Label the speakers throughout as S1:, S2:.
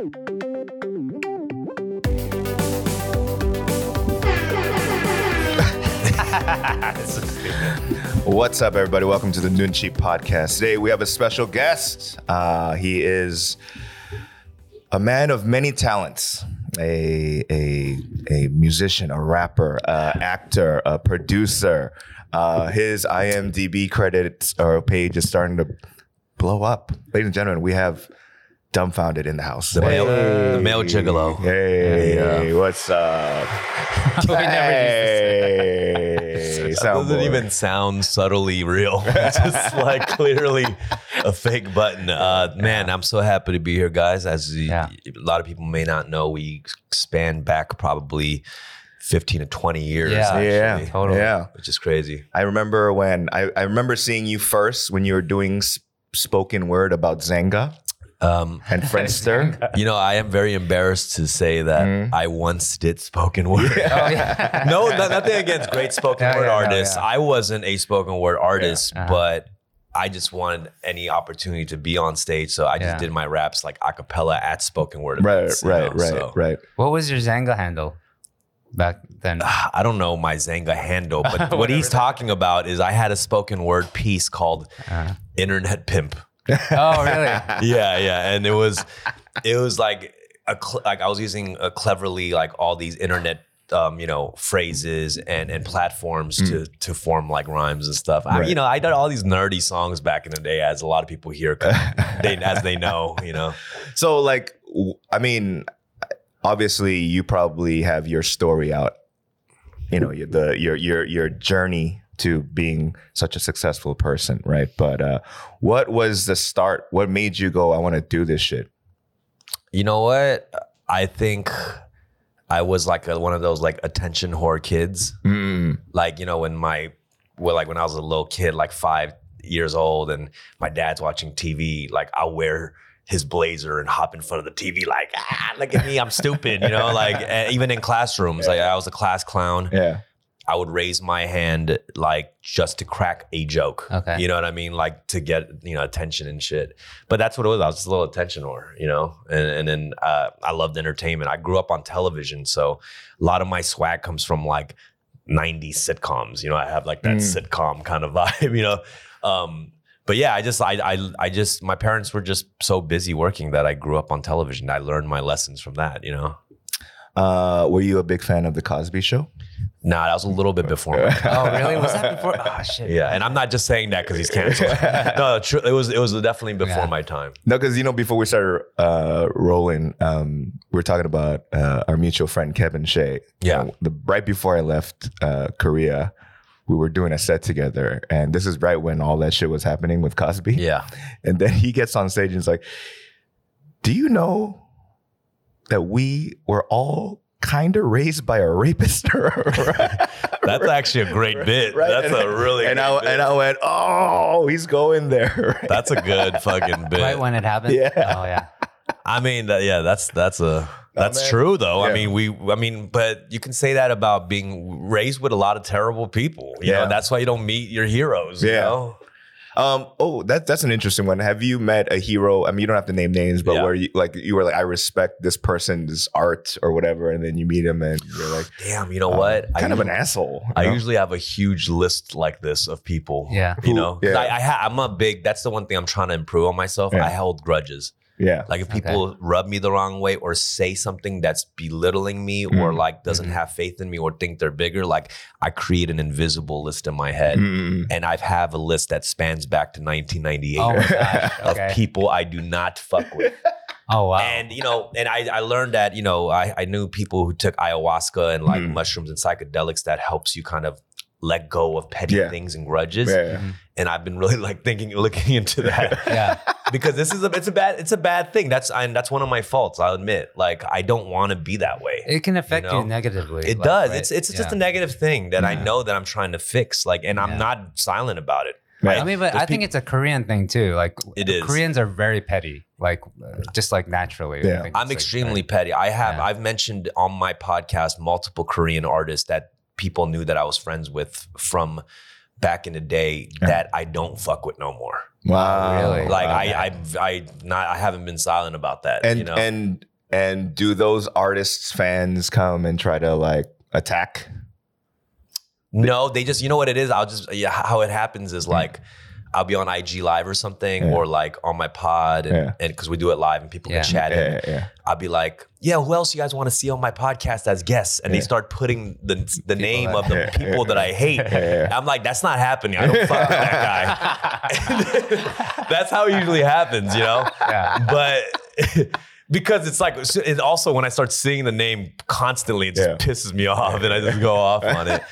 S1: What's up, everybody? Welcome to the Noonchi podcast. Today we have a special guest. Uh, he is a man of many talents. A a a musician, a rapper, a actor, a producer. Uh, his IMDb credits or page is starting to blow up. Ladies and gentlemen, we have Dumbfoundead in the house.
S2: The male, the male gigolo.
S1: Hey, what's up?
S3: We never
S1: hey,
S2: That
S1: soundboard.
S2: doesn't even sound subtly real. It's just like clearly a fake button. Uh, man, I'm so happy to be here, guys. As the-
S3: Yeah.
S2: a lot of people may not know, we span back probably 15 to 20 years.
S3: Yeah.
S2: actually,
S1: yeah,
S3: Totally.
S1: yeah.
S2: Which is crazy.
S1: I remember when I, I remember seeing you first when you were doing s- spoken word about Xanga
S2: Um,
S1: and Friendster.
S2: you know, I am very embarrassed to say that
S1: Mm.
S2: I once did spoken word.
S3: Oh, yeah.
S2: no, no- nothing against great spoken
S3: Yeah,
S2: word
S3: yeah, no,
S2: artists.
S3: yeah.
S2: I wasn't a spoken word artist,
S3: Uh-huh.
S2: but I just wanted any opportunity to be on stage. So I just
S3: Yeah.
S2: did my raps like a cappella at spoken word.
S1: right,
S2: events, you
S1: right,
S2: know,
S1: right,
S2: so-
S1: right.
S3: What was your Xanga handle back then?
S2: I don't know my Xanga handle, but what he's talking about is I had a spoken word piece called
S3: Uh,
S2: Internet Pimp.
S3: Oh, really?
S2: yeah, yeah, and it was it was like a cl- like I was using uh cleverly like all these internet um, you know phrases and and platforms to to form like rhymes and stuff. I,
S1: Right.
S2: you know, I did all these nerdy songs back in the day, as a lot of people here, they as they know, you know.
S1: So, like, w- I mean, obviously, you probably have your story out. You know, your- the your your your journey to being such a successful person, right? But uh, what was the start? What made you go? I want to do this shit.
S2: You know what? I think I was like a, one of those like attention whore kids.
S1: Mm.
S2: like you know when my well like when i was a little kid like five years old and my dad's watching tv like i'll wear his blazer and hop in front of the tv like ah look at me i'm stupid you know like even in classrooms like i was a class clown
S1: Yeah.
S2: I would raise my hand like just to crack a joke
S3: Okay.
S2: you know what i mean like to get you know attention and shit but that's what it was i was just a little attention whore you know and, and then uh, i loved entertainment i grew up on television so a lot of my swag comes from like 90s sitcoms. You know, I have like that
S1: Mm.
S2: sitcom kind of vibe, you know. Um, but yeah, I just I, I I just my parents were just so busy working that I grew up on television. I learned my lessons from that, you know.
S1: Uh, were you a big fan of the Cosby Show?
S2: Nah, that was a little bit before my.
S3: Oh, really? Was that before? Oh, shit.
S2: Yeah, and I'm not just saying that because he's canceled. no, tr- it was it was definitely before
S3: Yeah.
S2: my time.
S1: No, because you know, before we started uh, rolling, um, we were talking about uh, our mutual friend Kevin Shea.
S2: Yeah.
S1: Uh, the right before I left uh, Korea, we were doing a set together, and this is right when all that shit was happening with Cosby.
S2: Yeah,
S1: And then he gets on stage and is like, "Do you know that we were all kind of raised by a rapist?"
S2: that's actually a great bit.
S1: Right?
S2: That's
S1: and,
S2: a really
S1: and
S2: great
S1: I
S2: bit.
S1: and I went, "Oh, he's going there."
S2: that's a good fucking bit.
S3: Right when it happened?
S1: Yeah.
S3: Oh, yeah.
S2: I mean, that, yeah, that's that's a oh, that's
S1: man.
S2: true though.
S1: Yeah.
S2: I mean, we, I mean, but you can say that about being raised with a lot of terrible people. You
S1: Yeah.
S2: know, that's why you don't meet your heroes. You
S1: Yeah.
S2: know?
S1: Um. Oh, that that's an interesting one. Have you met a hero? I mean, you don't have to name names, but
S2: Yeah.
S1: where you like you were like, I respect this person's art or whatever, and then you meet him and you're like,
S2: Damn, you know
S1: um,
S2: what?
S1: kind
S2: I
S1: of an asshole. you
S2: I
S1: know?
S2: usually have a huge list like this of people.
S3: Yeah.
S2: You know,
S1: yeah.
S2: I, I ha- I'm a big. That's the one thing I'm trying to improve on myself.
S1: Yeah.
S2: I held grudges.
S1: Yeah,
S2: Like if people rub me the wrong way or say something that's belittling me or
S1: Mm.
S2: like doesn't
S3: Mhm.
S2: have faith in me or think they're bigger, like I create an invisible list in my head.
S1: Mm.
S2: and I have a list that spans back to 1998
S3: Oh,
S2: of
S3: Okay.
S2: people I do not fuck with.
S3: Oh, wow.
S2: And you know, and I, I learned that you know I, I knew people who took ayahuasca and like
S1: Mhm.
S2: mushrooms and psychedelics that helps you kind of let go of petty
S1: Yeah.
S2: things and grudges.
S1: yeah.
S2: And I've been really like thinking, looking into that
S3: yeah.
S2: because this is a it's a bad it's a bad thing. That's and that's one of my faults. I'll admit. Like I don't want to be that way.
S3: It can affect you,
S2: know?
S3: negatively.
S2: It
S3: like,
S2: does.
S3: right?
S2: It's it's just a negative thing that I know that I'm trying to fix. Like, and I'm not silent about it.
S1: Right.
S3: I mean, but
S2: Those
S3: I think it's a Korean thing too. Like
S2: It is.
S3: Koreans are very petty, like uh, just like naturally. I
S1: Yeah.
S3: think
S2: I'm
S3: it's, like,
S2: extremely petty. I have
S3: Yeah.
S2: I've mentioned on my podcast multiple Korean artists that people knew that I was friends with from back in the day
S1: Yeah.
S2: that I don't fuck with no more.
S1: Wow.
S3: Really?
S2: Like
S1: Wow.
S2: I I I not I haven't been silent about that.
S1: and
S2: you know,
S1: and And do those artists fans come and try to like attack?
S2: No, they just you know what it is. I'll just yeah, how it happens is mm. like I'll be on IG live or something,
S1: Yeah.
S2: or like on my pod, and
S1: Yeah.
S2: because we do it live and people
S3: Yeah.
S2: can chat.
S1: Yeah,
S2: in.
S1: yeah, yeah.
S2: I'll be like, yeah, who else you guys want to see on my podcast as guests? And they start putting the the name
S3: that-
S2: of the
S1: Yeah,
S2: people that I hate.
S1: yeah.
S2: I'm like, that's not happening. I don't fuck with that guy. that's how it usually happens, you know.
S3: Yeah.
S2: But because it's like it also when I start seeing the name constantly, it just
S1: Yeah.
S2: pisses me off, and I just go off on it.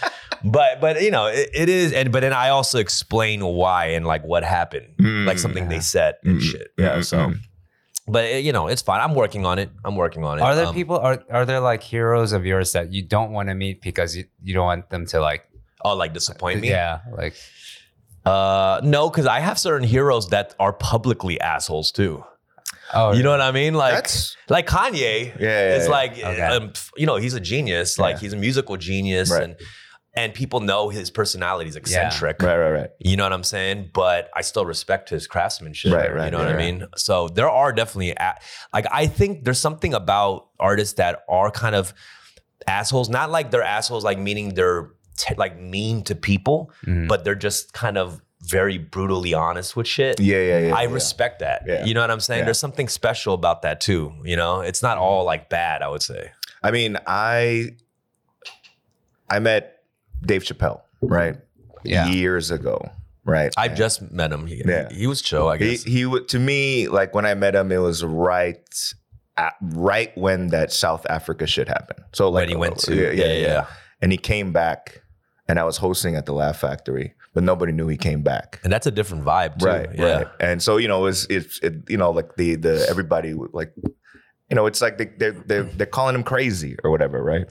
S2: But but you know it, it is, and but then I also explain why and like what happened, like something they said and shit. Yeah.
S1: mm,
S2: So,
S1: mm.
S2: but it, you know it's fine. I'm working on it. I'm working on it.
S3: Are there
S2: Um,
S3: people? Are are there like heroes of yours that you don't want to meet because you, you don't want them to like?
S2: Oh, like disappoint me?
S3: Yeah, like
S2: Uh, no, because I have certain heroes that are publicly assholes too.
S3: oh,
S2: You know what I mean? Like
S1: That's-
S2: like Kanye.
S1: Yeah, yeah,
S2: is
S1: yeah.
S2: like
S3: Okay.
S2: um, you know he's a genius. Like
S1: Yeah.
S2: he's a musical genius,
S1: Right.
S2: and and people know his personality is eccentric.
S1: Right, right, right.
S2: You know what I'm saying? But I still respect his craftsmanship.
S1: Right, right,
S2: You know
S1: right,
S2: what I mean? So there are definitely a- like I think there's something about artists that are kind of assholes. Not like they're assholes, like meaning they're t- like mean to people,
S3: Mhm.
S2: but they're just kind of very brutally honest with shit.
S1: Yeah, yeah, yeah.
S2: I
S1: yeah.
S2: respect that.
S1: Yeah.
S2: You know what I'm saying?
S1: Yeah.
S2: There's something special about that too. You know, it's not all like bad. I would say.
S1: I mean, I I met Dave Chappelle, right?
S3: Yeah.
S1: Years ago, right?
S2: I just met him. He,
S1: Yeah.
S2: he was chill. I guess.
S1: he would to me like when I met him, it was right at, right when that South Africa shit happened. So like
S2: when he went to
S1: yeah, yeah, yeah. And he came back, and I was hosting at the Laugh Factory, but nobody knew he came back.
S2: and that's a different vibe too.
S1: Right,
S2: yeah.
S1: right. And so you know, it's it's it, you know like the the everybody like you know it's like they they're they're, they're calling him crazy or whatever, right?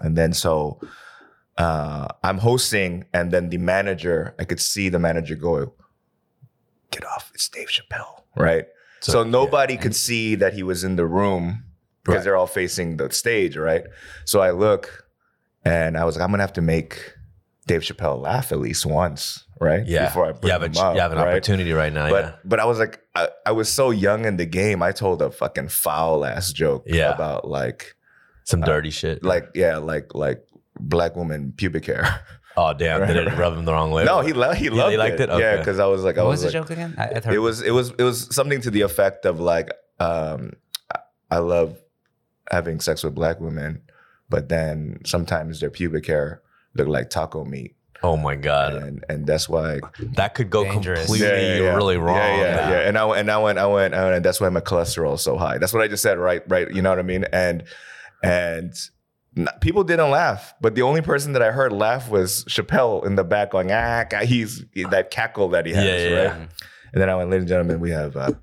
S1: And then so uh, I'm hosting, and then the manager, I could see the manager go, "Get off! It's Dave Chappelle." Right. So,
S2: So,
S1: nobody could see that he was in the room because
S2: Right.
S1: they're all facing the stage, right? So I look, and I was like, I'm gonna have to make Dave Chappelle laugh at least once, right?
S2: Yeah.
S1: Before I bring
S2: you have a
S1: up,
S2: you have an
S1: right?
S2: opportunity right now.
S1: But
S2: yeah.
S1: but I was like, I, I was so young in the game. I told a fucking foul ass joke
S2: Yeah.
S1: about like
S2: Some dirty shit.
S1: uh, like yeah like like black woman pubic hair.
S2: oh damn! Did it rub him the wrong way?
S1: no, he lo- he
S2: Yeah,
S1: loved
S2: he liked it?
S1: Yeah,
S2: Okay.
S1: because I was like, I
S3: what
S1: was,
S3: was the
S1: like,
S3: joke again? I, I'd heard
S1: it was it was it was something to the effect of like um I- I love having sex with black women, but then sometimes their pubic hair look like taco meat,
S2: Oh my god,
S1: and and that's why
S2: that could go
S3: Dangerous.
S2: completely really wrong.
S1: Yeah, yeah, yeah. And I went, and I went, I went, I went, and that's why my cholesterol is so high. That's what I just said, right? Right. You know what I mean? And and n- people didn't laugh, but the only person that I heard laugh was Chappelle in the back, going, ah, he's that cackle that he has,
S2: Yeah, yeah,
S1: right?
S2: yeah.
S1: And then I went, ladies and gentlemen, we have a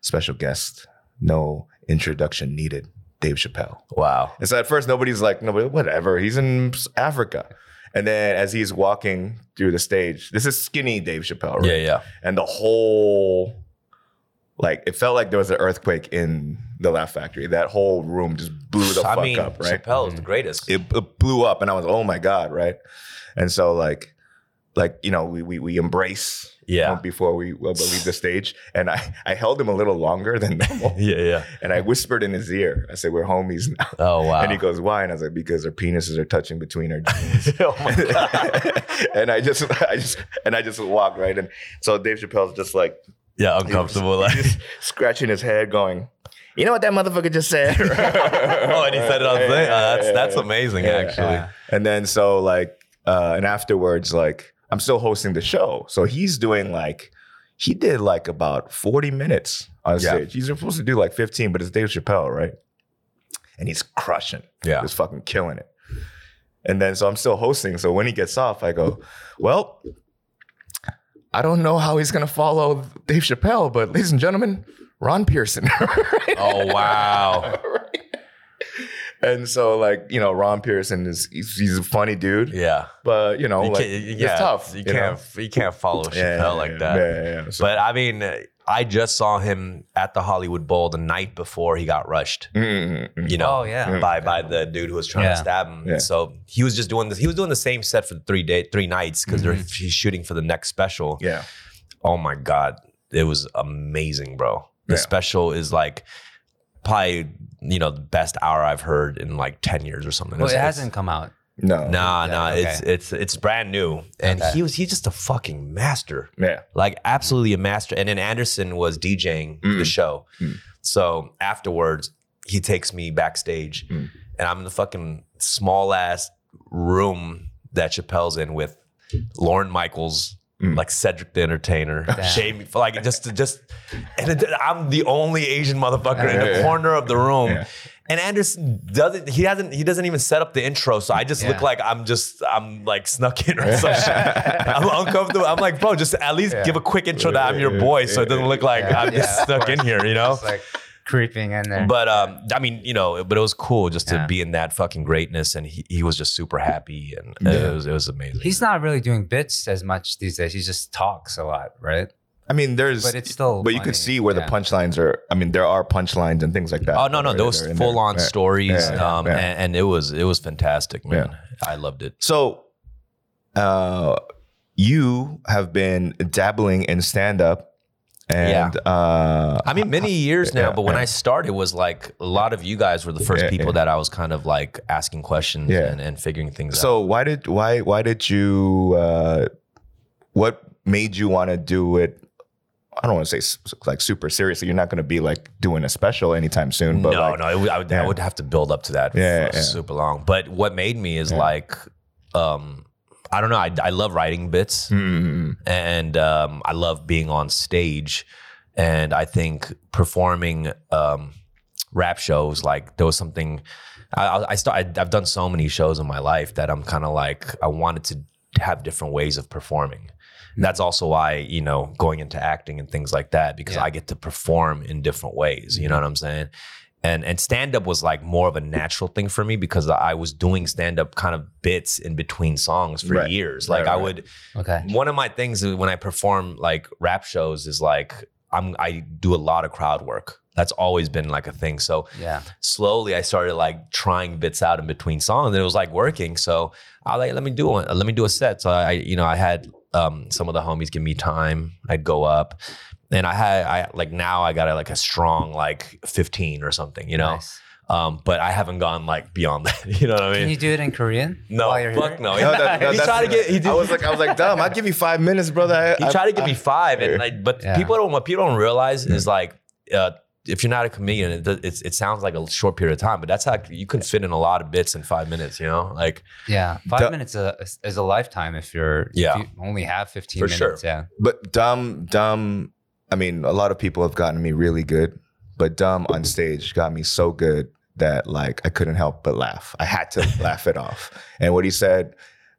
S1: special guest. No introduction needed. Dave Chappelle.
S2: Wow.
S1: And so at first nobody's like, nobody, whatever. He's in Africa. And then as he's walking through the stage, this is skinny Dave Chappelle, right?
S2: Yeah, yeah.
S1: and the whole like it felt like there was an earthquake in the Laugh Factory. That whole room just blew the
S2: I
S1: fuck
S2: mean,
S1: up, right?
S2: Chappelle is the greatest.
S1: It, it blew up, and I was oh my god, right? And so like, like you know, we we, we embrace
S2: Yeah.
S1: before we well, leave the stage, and I I held him a little longer than normal,
S2: yeah, yeah.
S1: and I whispered in his ear. I said, "We're homies now."
S2: Oh wow.
S1: And he goes, "Why?" And I was like, "Because our penises are touching between our jeans."
S2: oh my god.
S1: and I just, I just, and I just walked right. And so Dave Chappelle's just like
S2: Yeah, uncomfortable. Like,
S1: just scratching his head, going, "You know what that motherfucker just said?"
S2: oh, and he said it on the thing. Uh, that's that's amazing, actually.
S1: And then so like, uh, and afterwards, like, I'm still hosting the show, so he's doing like, he did like about 40 minutes on stage. He's supposed to do like 15, but it's Dave Chappelle, right? And he's crushing.
S2: Yeah.
S1: he's fucking killing it. And then so I'm still hosting. So when he gets off, I go, well, I don't know how he's gonna follow Dave Chappelle, but ladies and gentlemen, Ron Pearson.
S2: Oh wow.
S1: and so like, you know, Ron Pearson is he's, he's a funny dude,
S2: Yeah.
S1: but you know,
S2: You
S1: like
S2: can't,
S1: it's
S2: yeah,
S1: tough.
S2: You
S1: know?
S2: can't you can't follow Chappelle
S1: Yeah, yeah,
S2: like
S1: yeah.
S2: that.
S1: Yeah, yeah, yeah. So-
S2: But I mean, I just saw him at the Hollywood Bowl the night before he got rushed.
S1: Mm, mm, mm.
S2: You know,
S3: Oh, yeah.
S2: by by the dude who was trying
S3: Yeah.
S2: to stab him.
S1: Yeah.
S2: So he was just doing this. He was doing the same set for three day, three nights because
S3: Mm-hmm.
S2: he's shooting for the next special.
S1: yeah.
S2: Oh my god, it was amazing, bro. The
S1: Yeah.
S2: special is like probably you know the best hour I've heard in like ten years or something.
S3: Well,
S2: It's-
S3: it hasn't come out.
S1: No.
S2: Nah,
S3: Yeah,
S2: nah,
S3: okay.
S2: it's it's it's brand new, and
S3: Okay.
S2: he was he's just a fucking master,
S1: Yeah.
S2: like absolutely a master. And then Anderson was DJing
S1: Mm.
S2: the show,
S1: Mm.
S2: so afterwards he takes me backstage,
S1: Mm.
S2: and I'm in the fucking small ass room that Chappelle's in with Lorne Michaels.
S1: Mm.
S2: Like Cedric the Entertainer,
S3: Damn.
S2: Shame, like just, just, and it, I'm the only Asian motherfucker in the
S1: yeah.
S2: corner of the room,
S1: Yeah.
S2: and Anderson doesn't. He hasn't. He doesn't even set up the intro. So I just look like I'm just. I'm like snuck in or some shit. I'm uncomfortable. I'm like, bro, just at least
S3: Yeah.
S2: give a quick intro that I'm your boy, so it doesn't look like
S3: Yeah,
S2: I'm just
S3: yeah,
S2: stuck in here. You know.
S3: It's like creeping in there.
S2: But um, I mean, you know, but it was cool just to
S3: Yeah.
S2: be in that fucking greatness, and he, he was just super happy, and
S1: Yeah.
S2: it was it was amazing.
S3: He's not really doing bits as much these days. He just talks a lot, right?
S1: I mean, there's.
S3: But it's still.
S1: but you could see where
S3: Yeah.
S1: the punchlines are. I mean, there are punchlines and things like that.
S2: Oh no, no,
S1: that
S2: those
S1: that are in
S2: full
S1: there.
S2: on
S1: Yeah.
S2: stories,
S1: Yeah,
S2: um,
S1: yeah.
S2: And, and it was it was fantastic, man. I loved it.
S1: So, uh, you have been dabbling in stand up, and uh,
S2: I mean, many years now,
S1: Yeah,
S2: but when
S1: yeah.
S2: I started, was like a lot of you guys were the first
S1: Yeah,
S2: people
S1: yeah.
S2: that I was kind of like asking questions
S1: Yeah.
S2: and, and figuring things out.
S1: so why did why why did you? Uh, what made you want to do it? I don't want to say like super seriously. You're not going to be like doing a special anytime soon. But
S2: no,
S1: like,
S2: no, it I, would, I would have to build up to that
S1: Yeah,
S2: for
S1: yeah.
S2: super long. But what made me is
S1: Yeah.
S2: like, um, I don't know. I, I love writing bits.
S1: Mm,
S2: and um, I love being on stage. And I think performing um, rap shows, like there was something. I, I I start. I've done so many shows in my life that I'm kind of like I wanted to have different ways of performing. That's also why you know going into acting and things like that because
S3: Yeah.
S2: I get to perform in different ways. You know what I'm saying? And and stand up was like more of a natural thing for me because I was doing stand up kind of bits in between songs for
S1: Right.
S2: years.
S1: Right,
S2: Like I
S1: right.
S2: would
S3: Okay.
S2: one of my things when I perform like rap shows is like I'm I do a lot of crowd work. That's always been like a thing. So
S3: Yeah.
S2: slowly I started like trying bits out in between songs and it was like working. So I like, let me do one. Let me do a set. So I, you know, I had um, some of the homies give me time. I'd go up and I had, I like now I got a, like a strong like 15 or something, you know?
S3: Nice.
S2: Um, but I haven't gone like beyond that. You know what I mean?
S3: Can you do it in Korean?
S2: no,
S3: while you're
S2: fuck
S3: here?
S2: no.
S1: No, that- no,
S2: he tried to get, he did,
S1: I was like, I was like, dumb. I'll give you five minutes, brother. I,
S2: he
S1: I-
S2: tried to give
S1: I-
S2: me five, and like, but
S3: Yeah.
S2: people don't. What people don't realize is like, uh, if you're not a comedian, it, does- it's, it sounds like a short period of time, but that's how you can fit in a lot of bits in five minutes. You know, like
S3: Yeah. Five
S1: Duh.
S3: minutes a, is, is a lifetime if you're
S2: Yeah.
S3: if you only have 15
S2: For
S3: minutes.
S2: sure.
S3: Yeah.
S1: But dumb, dumb. I mean, a lot of people have gotten me really good, but dumb on stage got me so good that like I couldn't help but laugh. I had to laugh it off. And what he said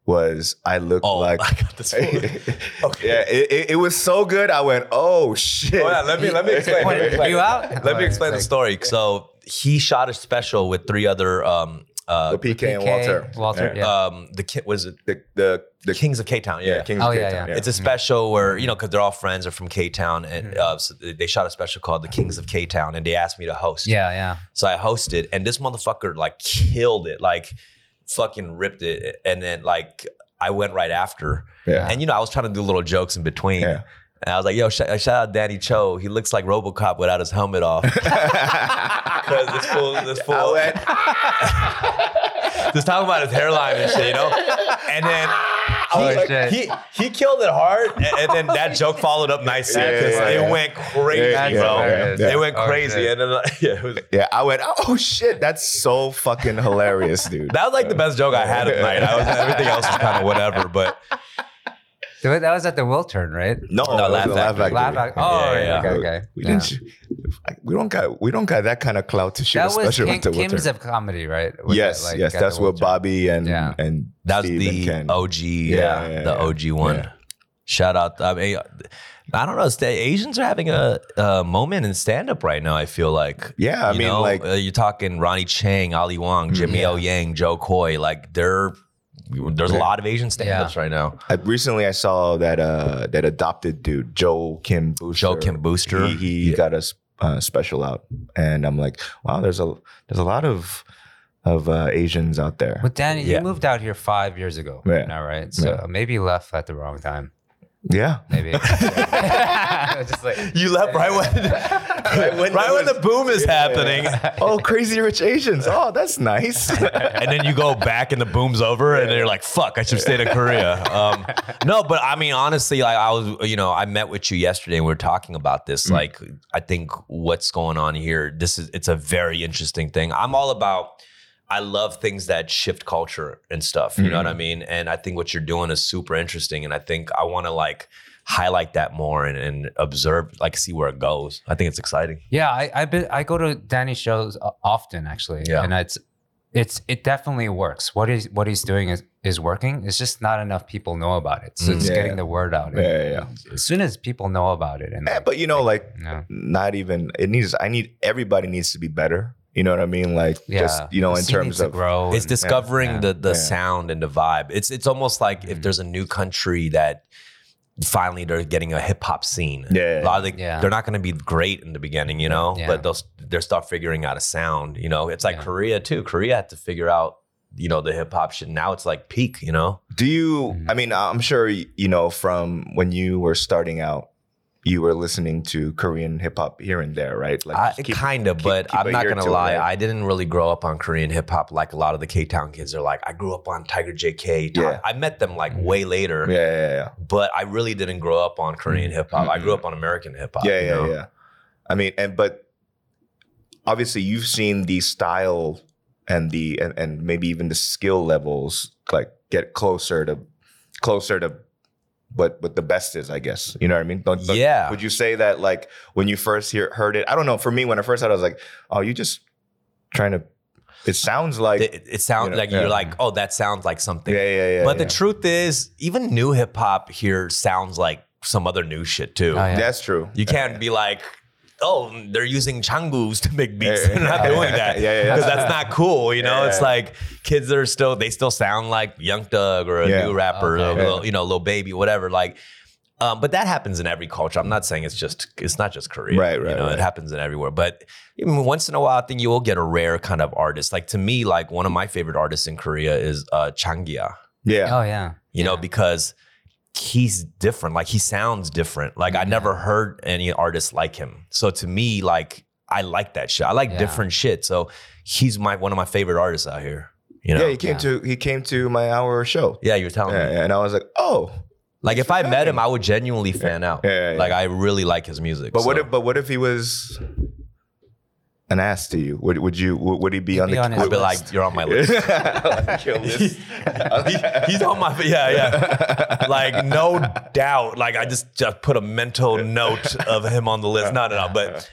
S1: was, "I look
S2: oh,
S1: like."
S2: I got this. okay.
S1: yeah, it, it, it was so good. I went, "Oh shit!"
S2: Oh, yeah, let me let me explain. Let me
S3: Wait,
S2: explain.
S3: you out?
S2: Let me explain the story. So he shot a special with three other um uh
S1: the PK, and Walter.
S3: Walter, yeah.
S2: um the ki- was it
S1: The the the
S2: Kings of K Town?
S1: yeah,
S2: Yeah.
S1: Kings
S3: Oh,
S1: of
S3: yeah,
S1: K-Town,
S3: yeah.
S2: It's a special where you know because they're all friends are from K Town and uh, so they shot a special called the Kings of K Town and they asked me to host.
S3: Yeah. Yeah.
S2: So I hosted, and this motherfucker like killed it, like fucking ripped it. And then like I went right after,
S1: yeah.
S2: and you know I was trying to do little jokes in between.
S1: Yeah.
S2: And I was like, "Yo, sh- shout out Danny Cho. He looks like RoboCop without his helmet off." Because this fool, this fool,
S1: I went,
S2: just talking about his hairline and shit, you know. And then
S3: Oh,
S2: he,
S3: shit.
S2: he he killed it hard, and, and then that joke followed up nicely
S1: Yeah,
S2: because
S1: yeah,
S2: it
S1: yeah.
S2: went crazy,
S1: Yeah,
S2: bro.
S1: yeah, yeah.
S2: It went
S3: Oh,
S2: crazy,
S3: shit.
S2: and then like, yeah, it was,
S1: yeah, I went, oh shit, that's so fucking hilarious, dude.
S2: That was like the best joke I had at night. I was everything else was kind of whatever, but
S3: So That was at the Wiltern, right?
S1: no,
S2: No,
S1: it was
S2: Laugh
S1: a
S2: Factory.
S3: Laugh Fac- Oh,
S2: Yeah,
S3: yeah,
S2: yeah.
S3: okay, okay.
S1: We
S3: Yeah.
S1: didn't. sh- We don't got. We don't got that kind of clout to shoot
S3: That
S1: a
S3: was
S1: special
S3: Kim,
S1: into
S3: Kim's
S1: Wiltern.
S3: of comedy, right? Was
S1: Yes,
S3: it, like,
S1: yes, that's what Bobby and
S3: Yeah.
S1: and
S2: that was
S1: Steve and
S2: the
S1: Ken.
S2: OG, yeah,
S1: Yeah, yeah,
S2: the
S1: yeah.
S2: OG one.
S1: Yeah.
S2: Shout out! I mean, I don't know. sta- Asians are having a, a moment in stand up right now. I feel like.
S1: Yeah, I
S2: You
S1: mean,
S2: know,
S1: like
S2: uh, you're talking Ronny Chieng, Ali Wong, Jimmy
S3: Yeah.
S2: O Yang, Jo Koy. Like they're there's a lot of Asian stand-ups right now.
S1: I, recently I saw that uh that adopted dude Joel Kim Booster.
S2: Joel Kim Booster.
S1: He, he
S2: Yeah.
S1: got a uh, special out, and I'm like, wow, there's a there's a lot of of uh, Asians out there.
S3: But Danny,
S2: Yeah.
S3: you moved out here five years ago
S1: Yeah.
S3: now, right? So
S1: Yeah.
S3: maybe you left at the wrong time.
S1: Yeah.
S3: maybe. Just like
S2: You left right when right when, the boom is happening.
S1: oh, Crazy Rich Asians. Oh, that's nice.
S2: and then you go back and the boom's over, and then you're like, "Fuck, I should have stayed in Korea." Um, no, but I mean, honestly, like I was, you know, I met with you yesterday, and we were talking about this. Like, I think what's going on here, this is it's a very interesting thing. I'm all about. I love things that shift culture and stuff. You know what I mean? And I think what you're doing is super interesting, and I think I want to like highlight that more and, and observe, like, see where it goes. I think it's exciting.
S3: Yeah, I I, been, I go to Danny's shows often actually,
S2: Yeah.
S3: and it's it's it definitely works. What is what he's doing is is working. It's just not enough people know about it, so
S2: Mm.
S3: it's
S1: Yeah.
S3: getting the word out.
S1: Yeah, yeah, yeah.
S3: As soon as people know about it, and
S1: Eh, but you know, like
S3: yeah,
S1: not even it needs I need everybody needs to be better. You know what I mean? Like
S3: yeah,
S1: just you know,
S3: the
S1: in terms of
S3: grow.
S2: It's
S3: and-
S2: discovering
S3: yeah.
S2: the the
S1: Yeah.
S2: sound and the vibe. It's it's almost like if
S3: Mhm.
S2: there's a new country that finally they're getting a hip hop scene.
S1: Yeah.
S2: a lot of the,
S3: Yeah.
S2: they're not going to be great in the beginning, you know,
S3: Yeah.
S2: but they'll they'll start figuring out a sound. You know, it's like
S3: Yeah.
S2: Korea too. Korea had to figure out you know the hip hop shit. Now it's like peak. You know,
S1: Do you?
S3: Mhm.
S1: I mean, I'm sure you know from when you were starting out, you were listening to Korean hip hop here and there, right? Like
S2: I,
S1: keep-
S2: kind of, but
S1: keep
S2: I'm not gonna lie. I didn't really grow up on Korean hip hop like a lot of the K Town kids are like. I grew up on Tiger JK.
S1: Yeah.
S2: I met them like
S3: Mhm.
S2: way later.
S1: yeah, yeah, yeah,
S2: but I really didn't grow up on Korean hip hop. I grew up on American hip hop.
S1: yeah, yeah,
S2: know?
S1: yeah. I mean, and but obviously you've seen the style and the and, and maybe even the skill levels like get closer to closer to what what the best is, I guess. You know what I mean? But, but
S2: Yeah.
S1: Would you say that like when you first hear heard it? I don't know. For me, when I first heard, it, I was like, oh, you just trying to. It sounds like
S2: It, it sounds
S1: You know,
S2: like
S1: yeah.
S2: you're like, oh, that sounds like something.
S1: yeah, yeah, yeah.
S2: but
S1: yeah.
S2: the truth is, even new hip hop here sounds like some other new shit too.
S3: Oh, yeah.
S1: that's true.
S2: You can't be like, oh, they're using changus to make beats. They're not
S1: yeah,
S2: doing
S1: yeah,
S2: that.
S1: yeah, yeah.
S2: Because that's not cool. You know,
S1: Yeah,
S2: it's
S1: yeah.
S2: like kids that are still, they still sound like Young Thug or a
S1: Yeah.
S2: new rapper,
S3: Okay.
S2: or,
S1: Yeah.
S2: You know, Lil Baby, whatever. Like, um, but that happens in every culture. I'm not saying it's just, it's not just Korea.
S1: Right,
S2: You know,
S1: right.
S2: it happens in everywhere. But even once in a while, I think you will get a rare kind of artist. Like to me, like one of my favorite artists in Korea is uh, Jang Kiha
S1: Yeah,
S3: Oh yeah,
S2: you know, because he's different. Like he sounds different. Like I never mm-hmm. heard any artist like him. So to me, like I like that shit. I like
S3: Yeah.
S2: different shit. So he's my one of my favorite artists out here. You know?
S1: yeah. He came
S3: Yeah.
S1: to he came to my hour show.
S2: Yeah, you were telling
S1: Yeah,
S2: me.
S1: yeah, and I was like, oh,
S2: Like if I met him, I would genuinely fan out.
S1: Yeah, yeah, yeah.
S2: Like I really like his music.
S1: But what
S2: so.
S1: if but what if he was an ass to you? Would would you would, would he be
S3: He'd
S1: on
S3: be
S1: the
S3: on his
S2: I'd be
S3: list.
S2: like, you're on my list.
S1: On your list.
S2: He- he's on my yeah yeah like no doubt like i just just put a mental note of him on the list no no no but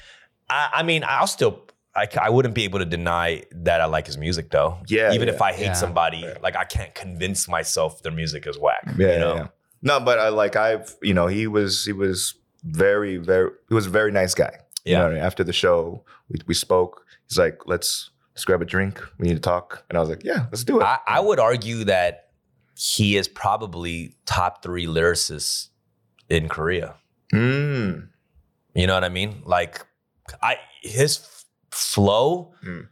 S2: i, I mean i'll still I, I wouldn't be able to deny that i like his music though
S1: Yeah,
S2: even
S1: yeah.
S2: if i hate
S3: Yeah.
S2: somebody like i can't convince myself their music is whack
S1: Yeah,
S2: you know
S1: yeah. No, but I like I've you know he was he was very very he was a very nice guy. You
S2: Yeah.
S1: know what I mean? After the show, we we spoke. He's like, let's let's grab a drink. We need to talk. And I was like, yeah, let's do it.
S2: I, I would argue that he is probably top three lyricists in korea
S1: Mm.
S2: You know what I mean? Like, I his f- flow
S1: Mm.